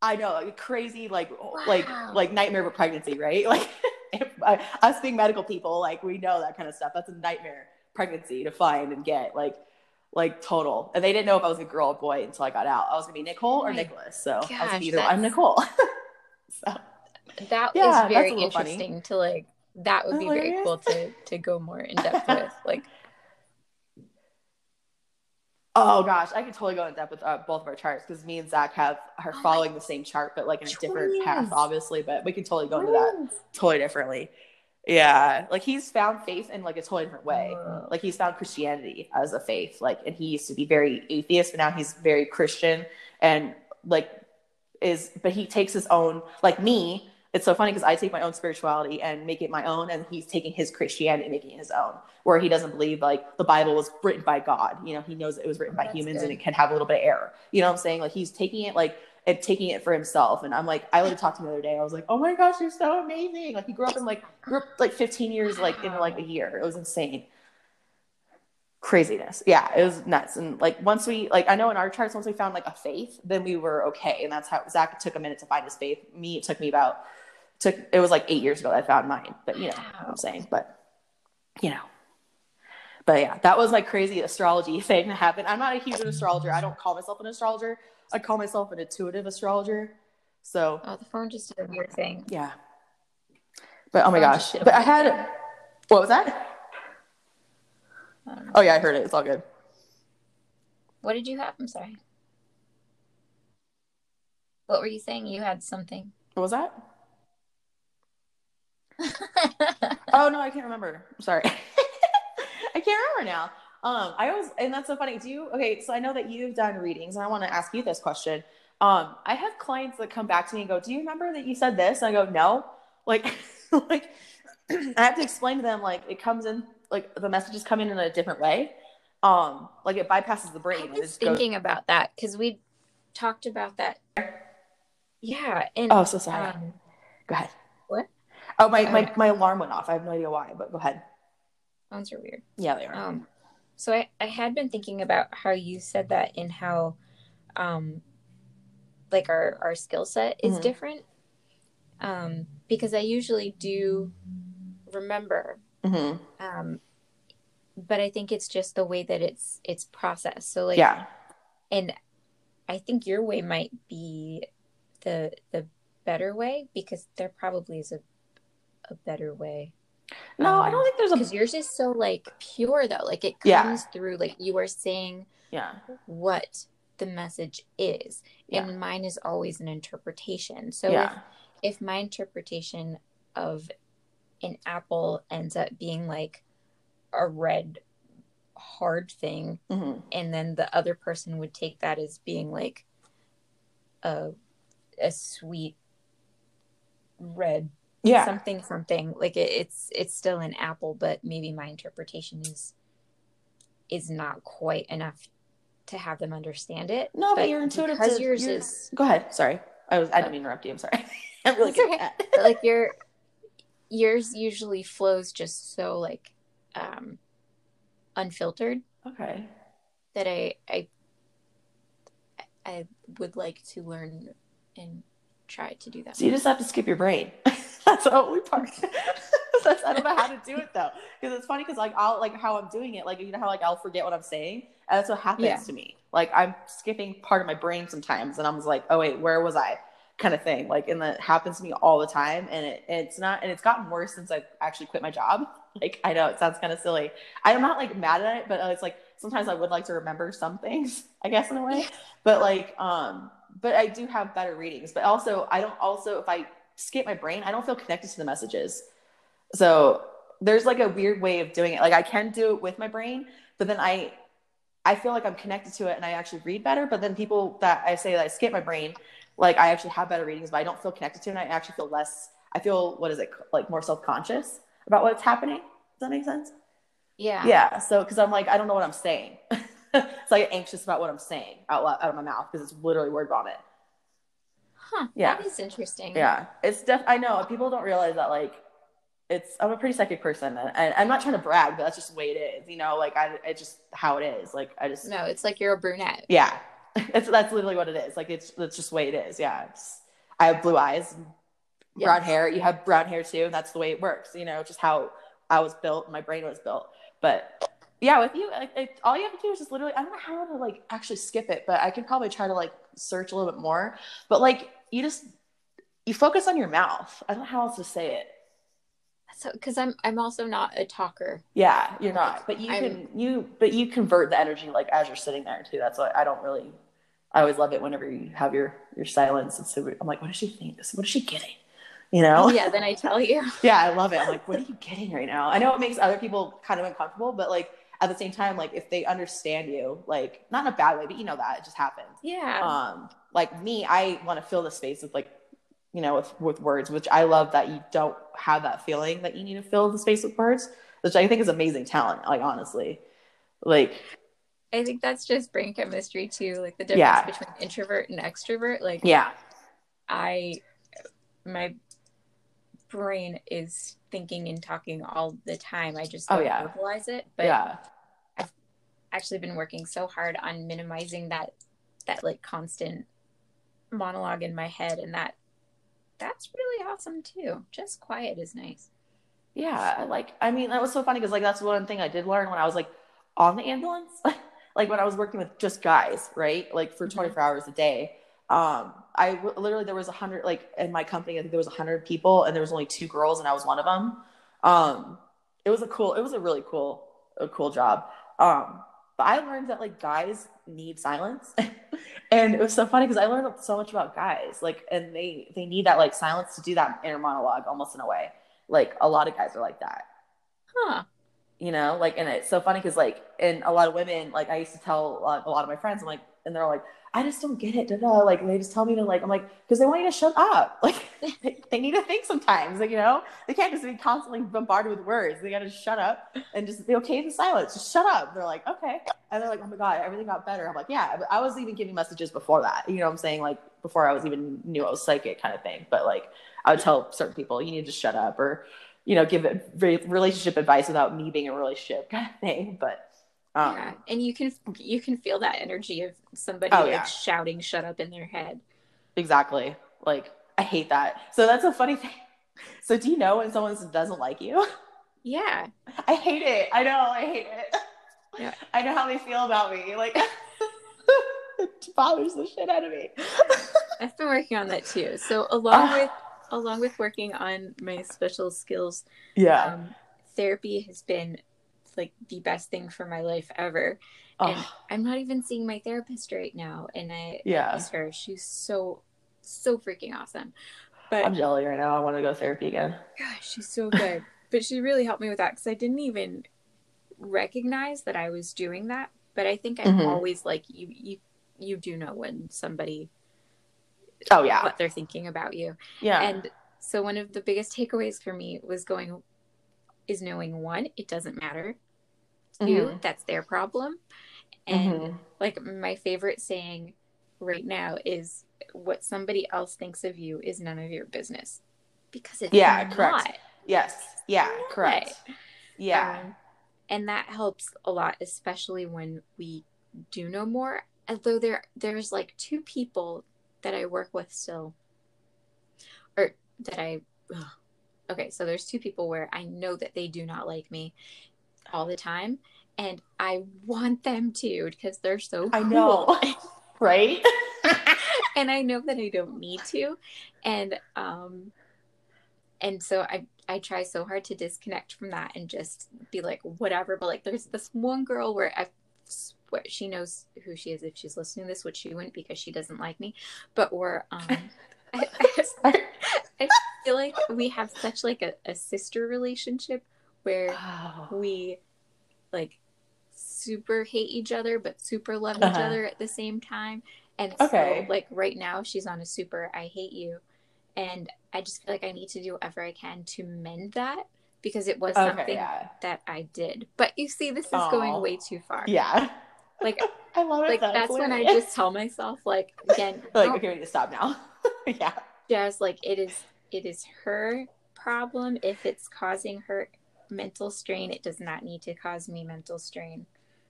I know, like crazy, like wow. like like nightmare of a pregnancy, right? Like I, uh, us being medical people, like we know that kind of stuff. That's a nightmare pregnancy to find and get. Like like total. And they didn't know if I was a girl or boy until I got out. I was gonna be Nicole or Nicholas. So I was gosh, either I'm Nicole. so That Yeah, is very little funny. interesting to like. That would be very cool to to go more in depth with. Like, oh gosh, I could totally go in depth with uh, both of our charts because me and Zach have are Oh following the same chart, but like in a different path, obviously. But we can totally go into that totally differently. Yeah, like he's found faith in like a totally different way. Like he's found Christianity as a faith. Like, and he used to be very atheist, but now he's very Christian and like is. But he takes his own. Like me, it's so funny because I take my own spirituality and make it my own, and he's taking his Christianity and making it his own. Where he doesn't believe like the Bible was written by God. You know, he knows it was written Oh, by humans good. and it can have a little bit of error. You know what I'm saying? Like he's taking it like and taking it for himself. And I'm like, I literally talked to him the other day. I was like, oh my gosh, you're so amazing. Like he grew up in like grew up like 15 years like in like a year. It was insane. Craziness. Yeah, it was nuts. And like once we like I know in our charts, once we found like a faith, then we were okay. And that's how Zach took a minute to find his faith. Me, it took me about took it was like eight years ago that I found mine. But you know what I'm saying. But you know. But yeah, that was like crazy astrology thing that happened. I'm not a huge astrologer. I don't call myself an astrologer. I call myself an intuitive astrologer. So Oh, the phone just did a weird thing. yeah. But oh my gosh. just did a But I had thing. what was that? I don't oh, know. Oh yeah, I heard it. It's all good. What did you have? I'm sorry. What were you saying? You had something. What was that? Oh no, I can't remember. I'm sorry. I can't remember now. Um, I always and that's so funny. Do you okay, so I know that you've done readings and I want to ask you this question. Um, I have clients that come back to me and go, Do you remember that you said this? And I go, No. Like like I have to explain to them like it comes in like the messages come in in a different way. Um, like it bypasses the brain I was just goes thinking about that because we talked about that. Yeah, and Oh, so sorry. um, Go ahead. Oh, my, my, my alarm went off. I have no idea why, but go ahead. phones are weird. Yeah, they are. Um, so I, I had been thinking about how you said that and how, um, like our, our skill set is Mhm. different. Um, because I usually do remember, hmm um, but I think it's just the way that it's, it's processed. So like, yeah. and I think your way might be the, the better way because there probably is a, a better way. No, I Um, don't think there's a. because yours is so like pure though like it comes Yeah. through like you are saying Yeah. what the message is Yeah. and mine is always an interpretation so yeah. if, if my interpretation of an apple ends up being like a red hard thing hmm and then the other person would take that as being like a a sweet red Yeah. something something like it, it's it's still an apple but maybe my interpretation is is not quite enough to have them understand it no, but, you're intuitive. because to- yours you're- is Go ahead. Sorry. I was. I didn't mean to interrupt you. I'm sorry. I'm really good at that. like your yours usually flows just so like um unfiltered Okay. that i i i would like to learn and try to do that So you just have to skip your brain. That's only part. That's, I don't know how to do it though, because it's funny because like I'll like how I'm doing it, like you know how like I'll forget what I'm saying, and that's what happens Yeah. to me. Like I'm skipping part of my brain sometimes, and I'm just like, oh wait, where was I? Kind of thing. Like, and that happens to me all the time, and it, it's not, and it's gotten worse since I've actually quit my job. Like I know it sounds kind of silly. I'm not like mad at it, but uh, it's like sometimes I would like to remember some things, I guess in a way. But like, um, but I do have better readings. But also, I don't also if I skip my brain, I don't feel connected to the messages. So there's like a weird way of doing it. Like I can do it with my brain, but then I I feel like I'm connected to it and I actually read better. But then people that I say that I skip my brain, like I actually have better readings, but I don't feel connected to it and I actually feel less I feel what is it like more self-conscious about what's happening. Does that make sense? yeah Yeah. So because I'm like, I don't know what I'm saying. so I get anxious about what I'm saying out loud, out of my mouth because it's literally word vomit. Huh Yeah. that is interesting Yeah, it's def. I know people don't realize that. Like, it's I'm a pretty psychic person, and, and I'm not trying to brag, but that's just the way it is. You know, like I, it's just how it is. Like I just, no it's like you're a brunette yeah, it's that's literally what it is. Like it's that's just the way it is. Yeah, it's, I have blue eyes, brown Yes. hair. You have brown hair too, and that's the way it works. You know, just how I was built, my brain was built. But yeah, with you, like, it, all you have to do is just literally, I don't know how to like actually skip it, but I can probably try to like search a little bit more. But like, you just, you focus on your mouth. I don't know how else to say it. So, because I'm I'm also not a talker. Yeah, you're not, but you I'm- can, you, but you convert the energy like as you're sitting there too. That's why I don't really, I always love it whenever you have your, your silence. And so I'm like, what does she think? What is she getting? You know? Yeah, then I tell you. Yeah, I love it. I'm like, what are you getting right now? I know it makes other people kind of uncomfortable, but like at the same time, like if they understand you, like not in a bad way, but you know that it just happens. Yeah. Um, like me, I want to fill the space with like, you know, with with words, which I love that you don't have that feeling that you need to fill the space with words, which I think is amazing talent. Like honestly, like I think that's just brain chemistry too, like the difference Yeah. between introvert and extrovert. Like yeah, I my brain is thinking and talking all the time. I just Oh, yeah. verbalize it. But yeah, I've actually been working so hard on minimizing that that like constant monologue in my head and that that's really awesome too. Just quiet is nice. yeah. Like I mean, that was so funny because like that's one thing I did learn when I was like on the ambulance, like when I was working with just guys, right? Like for Mhm. 24 hours a day. Um, I w- literally there was a hundred like in my company. I think there was a hundred people, and there was only two girls, and I was one of them. Um, it was a cool. It was a really cool, a cool job. Um, but I learned that like guys need silence, and it was so funny because I learned so much about guys. Like, and they they need that like silence to do that inner monologue almost in a way. Like a lot of guys are like that Huh. You know like and it's so funny because like and a lot of women like i used to tell like, a lot of my friends i'm like and they're like i just don't get it da, da. like they just tell me to like i'm like because they want you to shut up. Like they, need to think sometimes like you know? They can't just be constantly bombarded with words they gotta shut up and just be okay in silence just shut up. They're like okay. And they're like oh my god everything got better. I'm like yeah i was even giving messages before that you know what i'm saying? Like before i was even knew i was psychic kind of thing but like i would tell certain people you need to shut up or you know, give it re- relationship advice without me being in a relationship kind of thing. But um, yeah. And you can you can feel that energy of somebody Oh, like yeah. shouting shut up in their head. exactly. Like I hate that. So that's a funny thing. So do you know when someone doesn't like you? Yeah. I hate it. I know. I hate it. Yeah. I know how they feel about me. Like it bothers the shit out of me. I've been working on that too. So along with along with working on my special skills, yeah. um, therapy has been like the best thing for my life ever. Oh, And I'm not even seeing my therapist right now, and I yeah. miss her. She's so so freaking awesome. But I'm jelly right now. I want to go therapy again. gosh, she's so good. but she really helped me with that because I didn't even recognize that I was doing that. But I think I'm Mhm. always like you you you do know when somebody Oh yeah. what they're thinking about you. Yeah. And so one of the biggest takeaways for me was going is knowing one, it doesn't matter. 2 Mhm. that's their problem. And Mhm. like my favorite saying right now is what somebody else thinks of you is none of your business. Because it's Yeah, not. correct. Yes. Yeah. Not. Correct. Yeah. Um, and that helps a lot, especially when we do know more. Although there there's like two people that I work with still, or that I. ugh. Okay, so there's two people where I know that they do not like me all the time, and I want them to because they're so. I know. right? and I know that I don't need to, and um, and so I I try so hard to disconnect from that and just be like whatever. But like, there's this one girl where I swear she knows who she is if she's listening to this, which she wouldn't because she doesn't like me. But we're um, I, I, I feel like we have such like a, a sister relationship where Oh. we like super hate each other but super love each Uh-huh. other at the same time and Okay. so like right now she's on a super i hate you and i just feel like i need to do whatever i can to mend that because it was Okay. something Yeah. that i did but you see this is going way too far Yeah. like I love it. like though. that's when i just tell myself like again like, okay, we need to stop now. yeah. just like it is it is her problem if it's causing her mental strain it does not need to cause me mental strain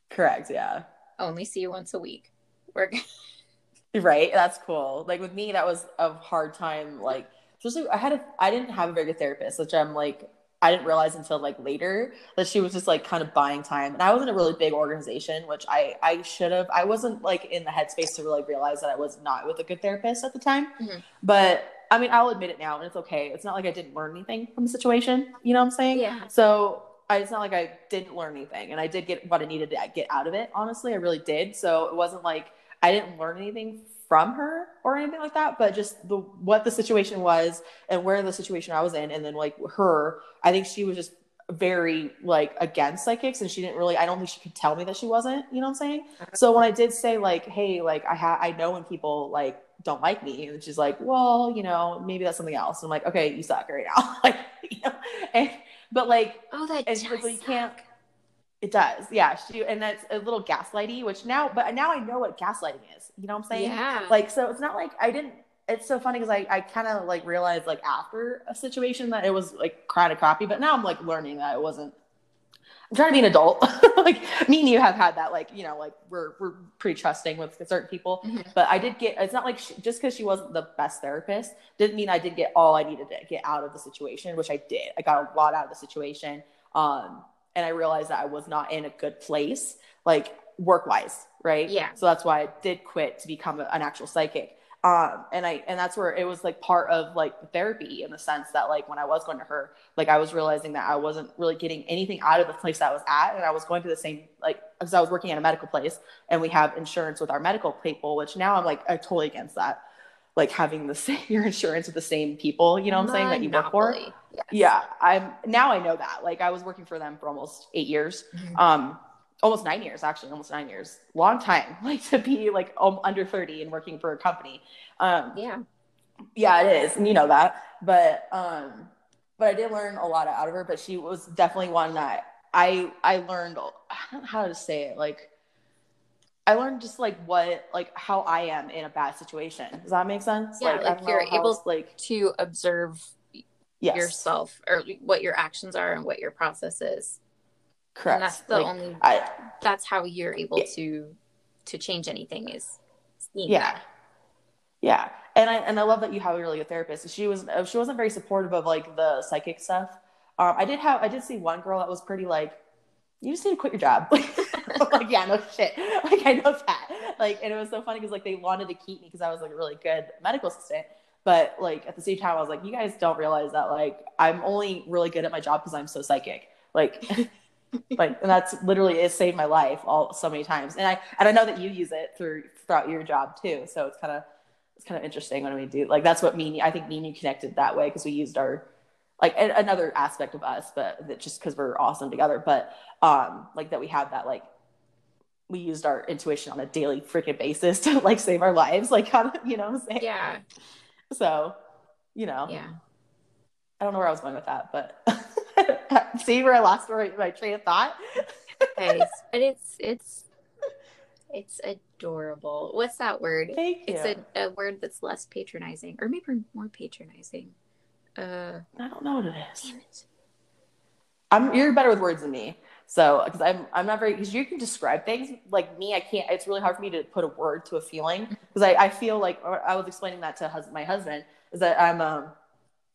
Correct. Yeah. only see you once a week we're Right. That's cool. Like with me, that was a hard time. Like, especially I had a, I didn't have a very good therapist, which I'm like, I didn't realize until like later that she was just like kind of buying time. And I was in a really big organization, which I I should have. I wasn't like in the headspace to really realize that I was not with a good therapist at the time. Mhm. But I mean, I'll admit it now, and it's okay. It's not like I didn't learn anything from the situation. You know what I'm saying? Yeah. So I, it's not like I didn't learn anything, and I did get what I needed to get out of it. Honestly, I really did. So it wasn't like I didn't learn anything from her or anything like that, but just the what the situation was and where the situation I was in, and then like her, I think she was just very like against psychics, and she didn't really. I don't think she could tell me that she wasn't. You know what I'm saying? So when I did say like, hey, like I ha- I know when people like don't like me, and she's like, well, you know, maybe that's something else. I'm like, okay, you suck right now, like, you know, and but like Oh, that and well, you can't. It does, yeah. She and that's a little gaslighty, which now, but now I know what gaslighting is. You know what I'm saying? Yeah. Like, so it's not like I didn't. It's so funny because I I kind of like realized like after a situation that it was like kind of crappy, but now I'm like learning that it wasn't. I'm trying to be an adult. like me and you have had that, like you know, like we're we're pretty trusting with certain people. Mhm. But I did get. It's not like she, just because she wasn't the best therapist didn't mean I did get all I needed to get out of the situation, which I did. I got a lot out of the situation, um, and I realized that I was not in a good place, like work wise, right? Yeah. So that's why I did quit to become an actual psychic. Um, and I and that's where it was like part of like the therapy in the sense that like when I was going to her, like I was realizing that I wasn't really getting anything out of the place that I was at, and I was going to the same like because I was working at a medical place, and we have insurance with our medical people, which now I'm like I'm totally against that, like having the same your insurance with the same people, you know what I'm saying that you work for. Yes. Yeah, I'm now I know that. Like I was working for them for almost eight years, Mhm. um, almost nine years actually, almost nine years, long time. Like to be like um, under thirty and working for a company. Um, Yeah. yeah, it is, and you know that. But um, but I did learn a lot out of her. But she was definitely one that I I learned. I don't know how to say it. Like I learned just like what like how I am in a bad situation. Does that make sense? Yeah, I like, you're able- like To observe yes, yourself or what your actions are and what your process is. correct. And that's the Like, only I that's how you're able Yeah. to to change anything is seeing Yeah. that. Yeah, and I and I love that you have a really good therapist. She was uh, she wasn't very supportive of like the psychic stuff. Um, I did have I did see one girl that was pretty like, you just need to quit your job. like yeah, no shit. Like I know that. Like and it was so funny because like they wanted to keep me because I was like a really good medical assistant. But like at the same time, I was like, you guys don't realize that like I'm only really good at my job because I'm so psychic. Like. like and that's literally it saved my life all so many times and i and i know that you use it through throughout your job too so it's kind of it's kind of interesting when we do like that's what me I think me and you connected that way because we used our like another aspect of us, but that just because we're awesome together. But um, like that we have that like we used our intuition on a daily freaking basis to like save our lives, like how you know what I'm saying? Yeah. So you know, Yeah. I don't know where I was going with that, but see where I lost my, my train of thought. Okay. but it's it's it's adorable. What's that word? Thank you. It's a, a word that's less patronizing, or maybe more patronizing. Uh, I don't know what it is. it. I'm you're better with words than me. So, because I'm I'm not very because you can describe things like me. I can't. It's really hard for me to put a word to a feeling because I, I feel like I was explaining that to hus- my husband is that I'm um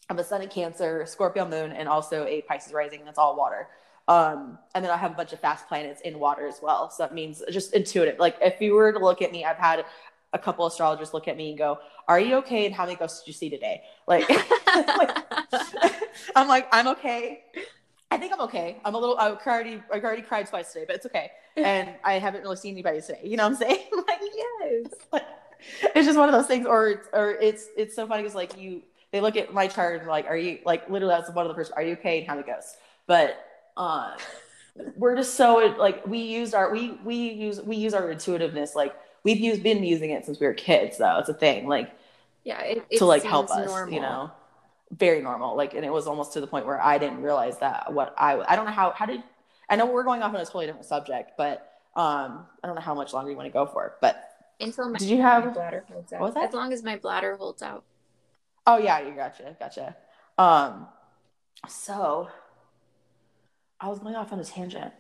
I'm a sun in Cancer, Scorpio moon, and also a Pisces rising. That's all water. Um, and then I have a bunch of fast planets in water as well. So that means just intuitive. Like if you were to look at me, I've had a couple astrologers look at me and go, "Are you okay? And how many ghosts did you see today?" Like, like I'm like, I'm okay. I think I'm okay. I'm a little. I already, I already cried twice today, but it's okay. And I haven't really seen anybody today. You know what I'm saying? like, yes. like, it's just one of those things. Or, or it's, it's so funny because like you, they look at my chart and like, are you like literally that's one of the first. Are you okay? And how it goes. But uh, we're just so like we used our we we use we use our intuitiveness. Like we've used been using it since we were kids. Though it's a thing. Like Yeah. It, it to like help us, normal. you know, very normal. Like, and it was almost to the point where I didn't realize that what I, I don't know how, how did, I know we're going off on a totally different subject, but um, I don't know how much longer you want to go for but Until my, did you have, bladder holds out. What was that? As long as my bladder holds out. oh yeah, you gotcha. Gotcha. Um, so I was going off on a tangent.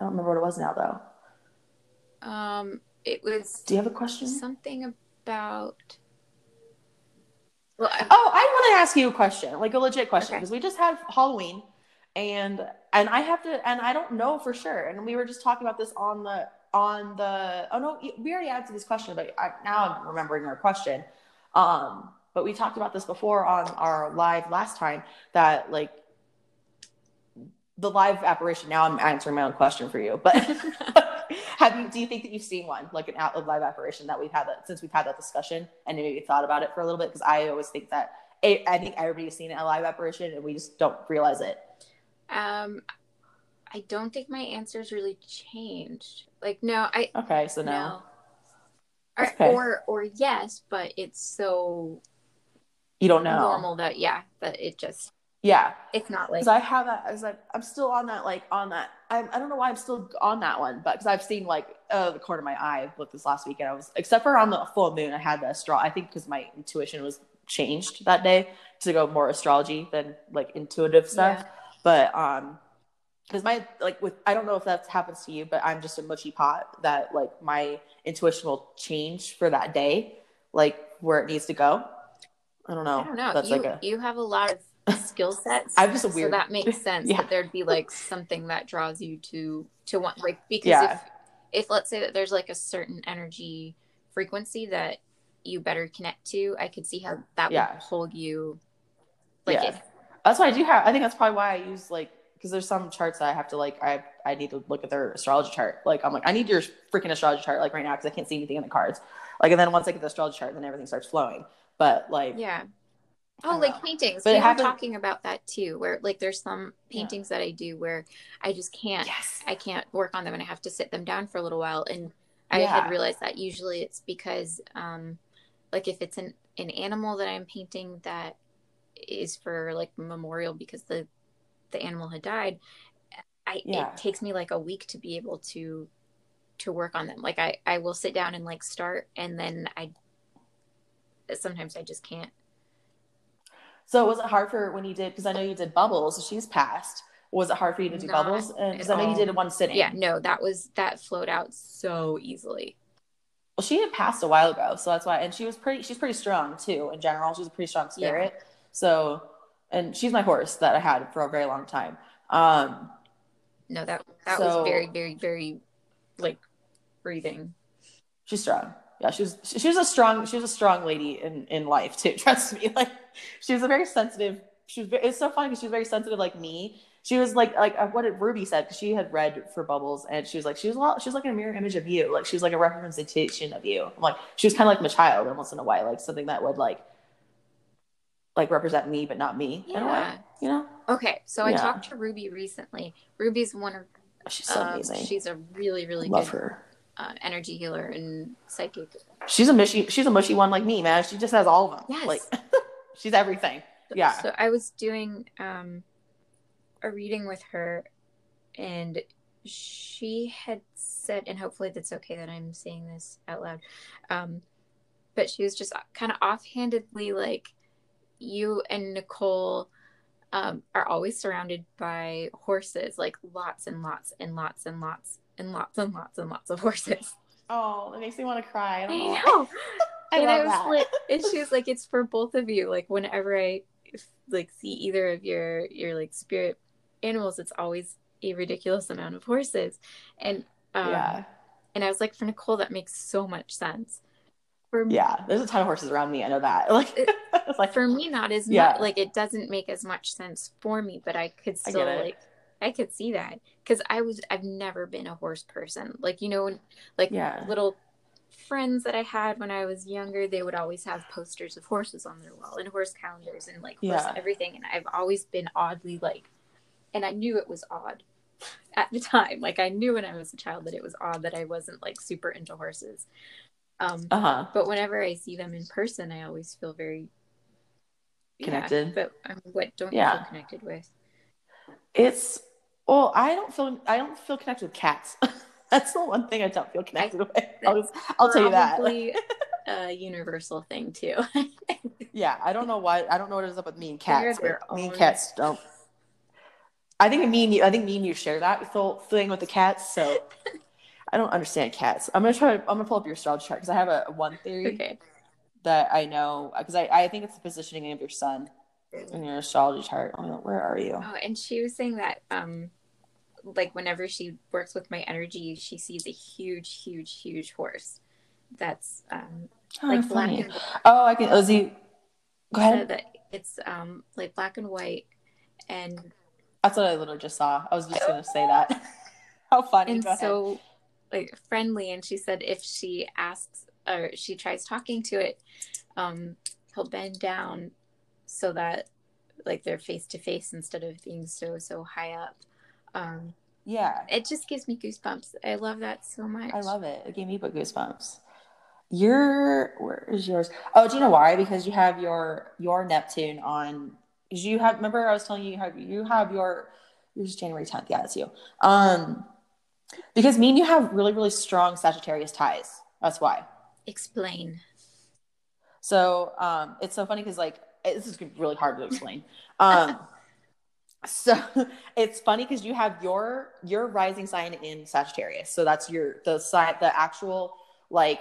I don't remember what it was now though. Um, it was Do you have a question? something about. Well, I, Oh, I want to ask you a question, like a legit question, Okay. because we just had Halloween, and and I have to and I don't know for sure. And we were just talking about this on the on the oh no we already answered this question, but I, now I'm remembering our question. Um, but we talked about this before on our live last time that like the live apparition. Now I'm answering my own question for you, but have you? Do you think that you've seen one like an out of live apparition that we've had that since we've had that discussion and maybe thought about it for a little bit? Because I always think that I think everybody's seen a live apparition and we just don't realize it. Um, I don't think my answers really changed. Like, no, I okay, so no, no. Or, okay. or or yes, but it's so you don't know normal that yeah, that it just yeah, it's not like because I have that as like I'm still on that like on that I I don't know why I'm still on that one, but because I've seen like uh, the corner of my eye look this last weekend I was except for on the full moon I had the straw I think because my intuition was changed that day to go more astrology than like intuitive stuff. Yeah. But um because my like with I don't know if that happens to you, but I'm just a mushy pot that like my intuition will change for that day, like where it needs to go. I don't know. I don't know. That's you, like a you have a lot of skill sets. Just a weird. So that makes sense yeah. that there'd be like something that draws you to to want like because yeah. if if let's say that there's like a certain energy frequency that you better connect to, I could see how that yeah. would hold you. Like yeah. If, that's why I do have. I think that's probably why I use like because there's some charts that I have to like. I I need to look at their astrology chart. Like I'm like I need your freaking astrology chart like right now because I can't see anything in the cards. Like and then once I get the astrology chart, then everything starts flowing. But like yeah. Oh, like know. paintings. But we were talking about that too, where like there's some paintings yeah. that I do where I just can't. Yes. I can't work on them, and I have to sit them down for a little while. And I yeah. had realized that usually it's because um, like if it's an an animal that i'm painting that is for like memorial because the the animal had died i yeah. it takes me like a week to be able to to work on them like i i will sit down and like start and then i sometimes i just can't so was it hard for when you did because i know you did bubbles she's passed was it hard for you to do Not bubbles because i know you did it one sitting yeah no that was that flowed out so easily well, she had passed a while ago, so that's why. And she was pretty. She's pretty strong too. In general, she's a pretty strong spirit. Yeah. So, and she's my horse that I had for a very long time. Um, no, that that so, was very, very, very like breathing. She's strong. Yeah, she was. She was a strong. She was a strong lady in in life too. Trust me. Like she was a very sensitive. She was. It's so funny because she was very sensitive, like me she was like like uh, what Ruby said because she had read for Bubbles and she was like she was a lot she was like a mirror image of you like she was like a representation of you I'm like she was kind of like my child almost in a way like something that would like like represent me but not me yeah. in a way you know okay so yeah. I talked to Ruby recently Ruby's one of oh, she's so um, amazing she's a really really love good, her uh, energy healer and psychic. She's a mushy she's a mushy one like me man. She just has all of them. Yes. like she's everything. Yeah. So I was doing um a reading with her and she had said and hopefully that's okay that i'm saying this out loud um, but she was just kind of offhandedly like you and nicole um, are always surrounded by horses like lots and lots and lots and lots and lots and lots and lots of horses oh it makes me want to cry i, I know I and I was that. like and she was like it's for both of you like whenever i like see either of your your like spirit animals, it's always a ridiculous amount of horses. And um, yeah. And I was like, for Nicole, that makes so much sense. For me, yeah, there's a ton of horses around me. I know that. Like, it, like for me, not as yeah. much. Like, it doesn't make as much sense for me, but I could still I like. I could see that because I was. I've never been a horse person. Like you know, like yeah. little friends that I had when I was younger, they would always have posters of horses on their wall and horse calendars and like horse yeah. everything. And I've always been oddly like and I knew it was odd at the time. Like I knew when I was a child that it was odd that I wasn't like super into horses. Um, uh-huh. But whenever I see them in person, I always feel very connected. Yeah, but um, what don't yeah. you feel connected with? It's well, I don't feel I don't feel connected with cats. That's the one thing I don't feel connected I, with. I'll, just, I'll tell you that. a universal thing too. yeah, I don't know why. I don't know what is up with me and cats. Me and cats don't I think me and you, I think me and you share that whole thing with the cats. So I don't understand cats. I'm gonna try. I'm gonna pull up your astrology chart because I have a, one theory okay. that I know because I, I think it's the positioning of your sun in your astrology chart. Oh, where are you? Oh, and she was saying that um like whenever she works with my energy, she sees a huge, huge, huge horse. That's um Oh, like black funny. and Oh, I can. Oh. Go ahead. it's um like black and white and That's what I literally just saw. I was just gonna say that. How funny. and so like friendly and she said if she asks or she tries talking to it um he'll bend down so that like they're face to face instead of being so so high up um yeah, it just gives me goosebumps i love that so much I love it. It gave me goosebumps. Your where is yours? Oh, do you know why? Because you have your your Neptune on. You have remember I was telling you you have you have your yours January tenth. Yeah, that's you. Um, because me and you have really really strong Sagittarius ties. That's why. explain So um, it's so funny because like this is really hard to explain. Um, so it's funny because you have your your rising sign in Sagittarius. So that's your the sign the actual like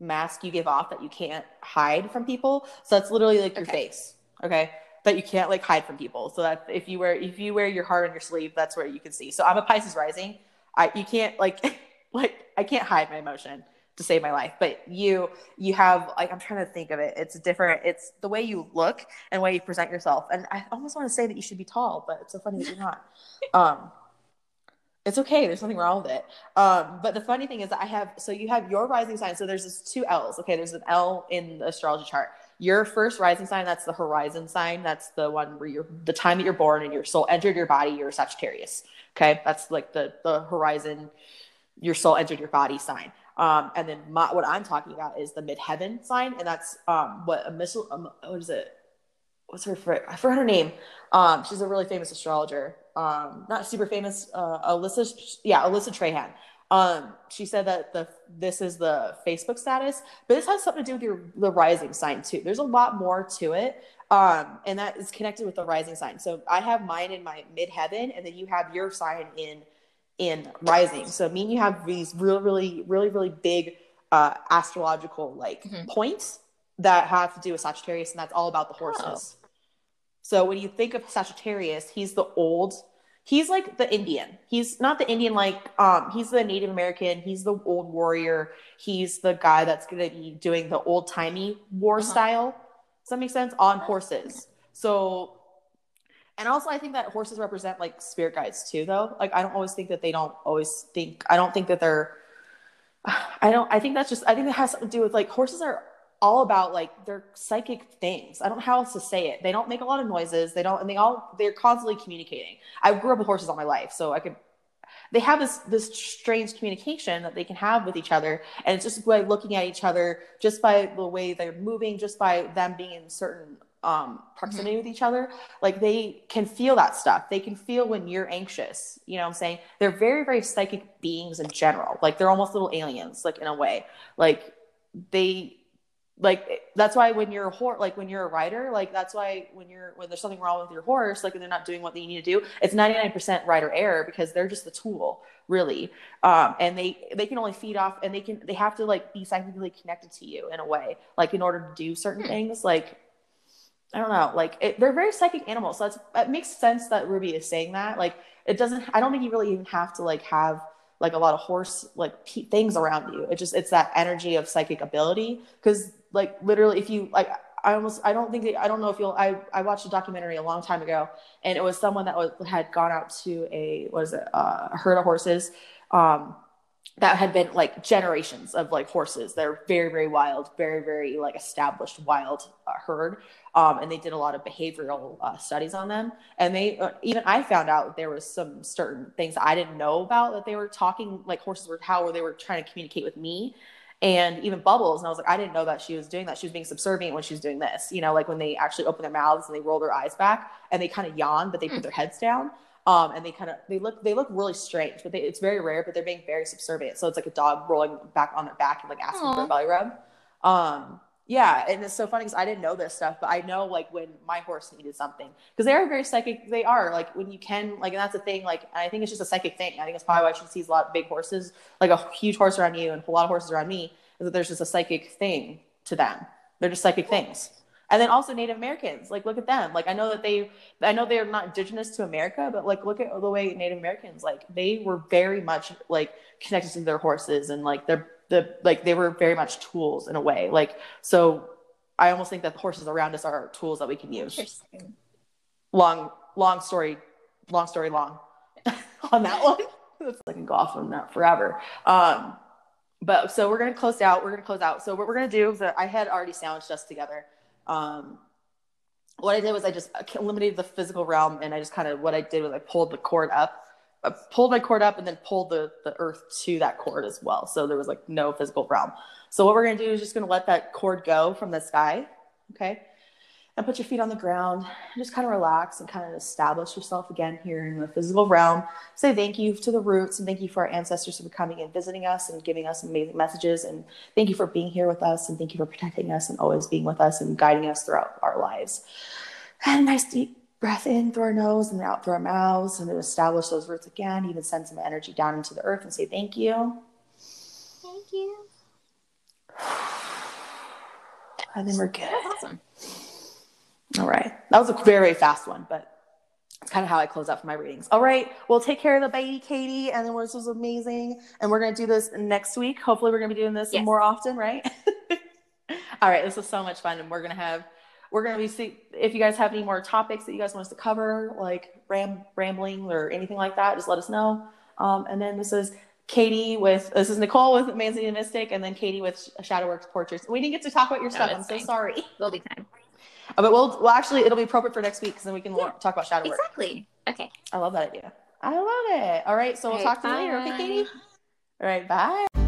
mask you give off that you can't hide from people. So that's literally like your Okay. face. Okay. That you can't like hide from people. So that if you wear if you wear your heart on your sleeve, that's where you can see. So I'm a Pisces rising. I you can't like like I can't hide my emotion to save my life. But you you have like I'm trying to think of it. It's different. It's the way you look and the way you present yourself. And I almost want to say that you should be tall, but it's so funny that you're not. Um it's okay. There's nothing wrong with it. Um, but the funny thing is that I have so you have your rising sign. So there's this two L's. Okay, there's an L in the astrology chart. Your first rising sign, that's the horizon sign. That's the one where you're the time that you're born and your soul entered your body, you're Sagittarius. Okay, that's like the the horizon, your soul entered your body sign. Um, and then my, what I'm talking about is the midheaven sign, and that's um, what a missile. Um, what is it? What's her? fr- I forgot her name. Um, she's a really famous astrologer. Um, not super famous. Uh, Alyssa. Yeah, Alyssa Trahan. Um, she said that the this is the Facebook status, but this has something to do with your the rising sign too. There's a lot more to it, um, and that is connected with the rising sign. So I have mine in my midheaven, and then you have your sign in in rising. So me and you have these really, really, really, really big uh, astrological like Mhm. points that have to do with Sagittarius, and that's all about the horses. So when you think of Sagittarius, he's the old. He's like the Indian. He's not the Indian like um he's the Native American, he's the old warrior. He's the guy that's going to be doing the old-timey war Uh-huh. style. Does that make sense? On horses. So and also I think that horses represent like spirit guides too though. Like I don't always think that they don't always think I don't think that they're I don't I think that's just I think it has something to do with like horses are all about like they're psychic things. I don't know how else to say it. They don't make a lot of noises. They don't and they all they're constantly communicating. I grew up with horses all my life, so I could they have this this strange communication that they can have with each other and it's just by looking at each other just by the way they're moving just by them being in certain um proximity with each other like they can feel that stuff. They can feel when you're anxious you know what i'm saying? They're very very psychic beings in general. Like they're almost little aliens like in a way. Like they like that's why when you're a horse like when you're a rider like that's why when you're when there's something wrong with your horse like and they're not doing what they need to do it's 99% rider error because they're just the tool really. Um and they they can only feed off and they can they have to like be psychically connected to you in a way like in order to do certain Hmm. things like I don't know, like it, they're very psychic animals. So that's, it makes sense that Ruby is saying that. Like it doesn't. I don't think you really even have to like have like a lot of horse like pe- things around you. It just it's that energy of psychic ability. Because like literally, if you like, I almost I don't think that, I don't know if you'll. I I watched a documentary a long time ago, and it was someone that was had gone out to a what is it uh, a herd of horses. Um, that had been like generations of like horses. They're very, very wild, very, very like established wild uh, herd. Um, and they did a lot of behavioral uh, studies on them. And they uh, even I found out there was some certain things I didn't know about that they were talking like horses were how they were trying to communicate with me. And even Bubbles, and I was like, I didn't know that she was doing that. She was being subservient when she was doing this. You know, like when they actually open their mouths and they roll their eyes back and they kind of yawn, but they put their heads down um, and they kind of they look they look really strange, but they, it's very rare. But they're being very subservient, so it's like a dog rolling back on their back and like asking for a belly rub. Um, yeah, and it's so funny because I didn't know this stuff, but I know like when my horse needed something because they are very psychic. They are like when you can like, and that's the thing. Like, I think it's just a psychic thing. I think it's probably why she sees a lot of big horses, like a huge horse around you and a lot of horses around me. Is that there's just a psychic thing to them. They're just psychic things. And then also Native Americans. Like, look at them. Like, I know that they, I know they're not indigenous to America, but like, look at the way Native Americans, like, they were very much like connected to their horses and like they're the like they were very much tools in a way. Like, so I almost think that the horses around us are tools that we can use. Long, long story, long story long on that one. I can go off on that forever. Um, but so we're gonna close out. We're gonna close out. So what we're gonna do is that I had already sandwiched us together. Um, what I did was I just eliminated the physical realm, and I just kind of what I did was I pulled the cord up, I pulled my cord up, and then pulled the the earth to that cord as well. So there was like no physical realm. So what we're gonna do is just gonna let that cord go from the sky. Okay and put your feet on the ground and just kind of relax and kind of establish yourself again here in the physical realm. Say thank you to the roots and thank you for our ancestors for coming and visiting us and giving us amazing messages. And thank you for being here with us and thank you for protecting us and always being with us and guiding us throughout our lives. And nice deep breath in through our nose and out through our mouths and then establish those roots again. Even send some energy down into the earth and say thank you. Thank you. And then we're good. Awesome. All right. That was a very fast one, but it's kind of how I close out for my readings. All right. Well, take care of the baby, Katie. And then this was amazing. And we're going to do this next week. Hopefully, we're going to be doing this Yes. more often, right? All right. This was so much fun. And we're going to have, we're going to be, see, if you guys have any more topics that you guys want us to cover, like ram, rambling or anything like that, just let us know. Um, and then this is Katie with, this is Nicole with Manzi the Mystic, and then Katie with Shadowworks Portraits. We didn't get to talk about your No, stuff. I'm so fine. sorry. Will be time. Uh, But we'll, well, actually, it'll be appropriate for next week because then we can Yeah. talk about shadow work. Exactly. Okay. I love that idea. I love it. All right, so we'll All talk right, to you later. Okay. Katie? All right, bye.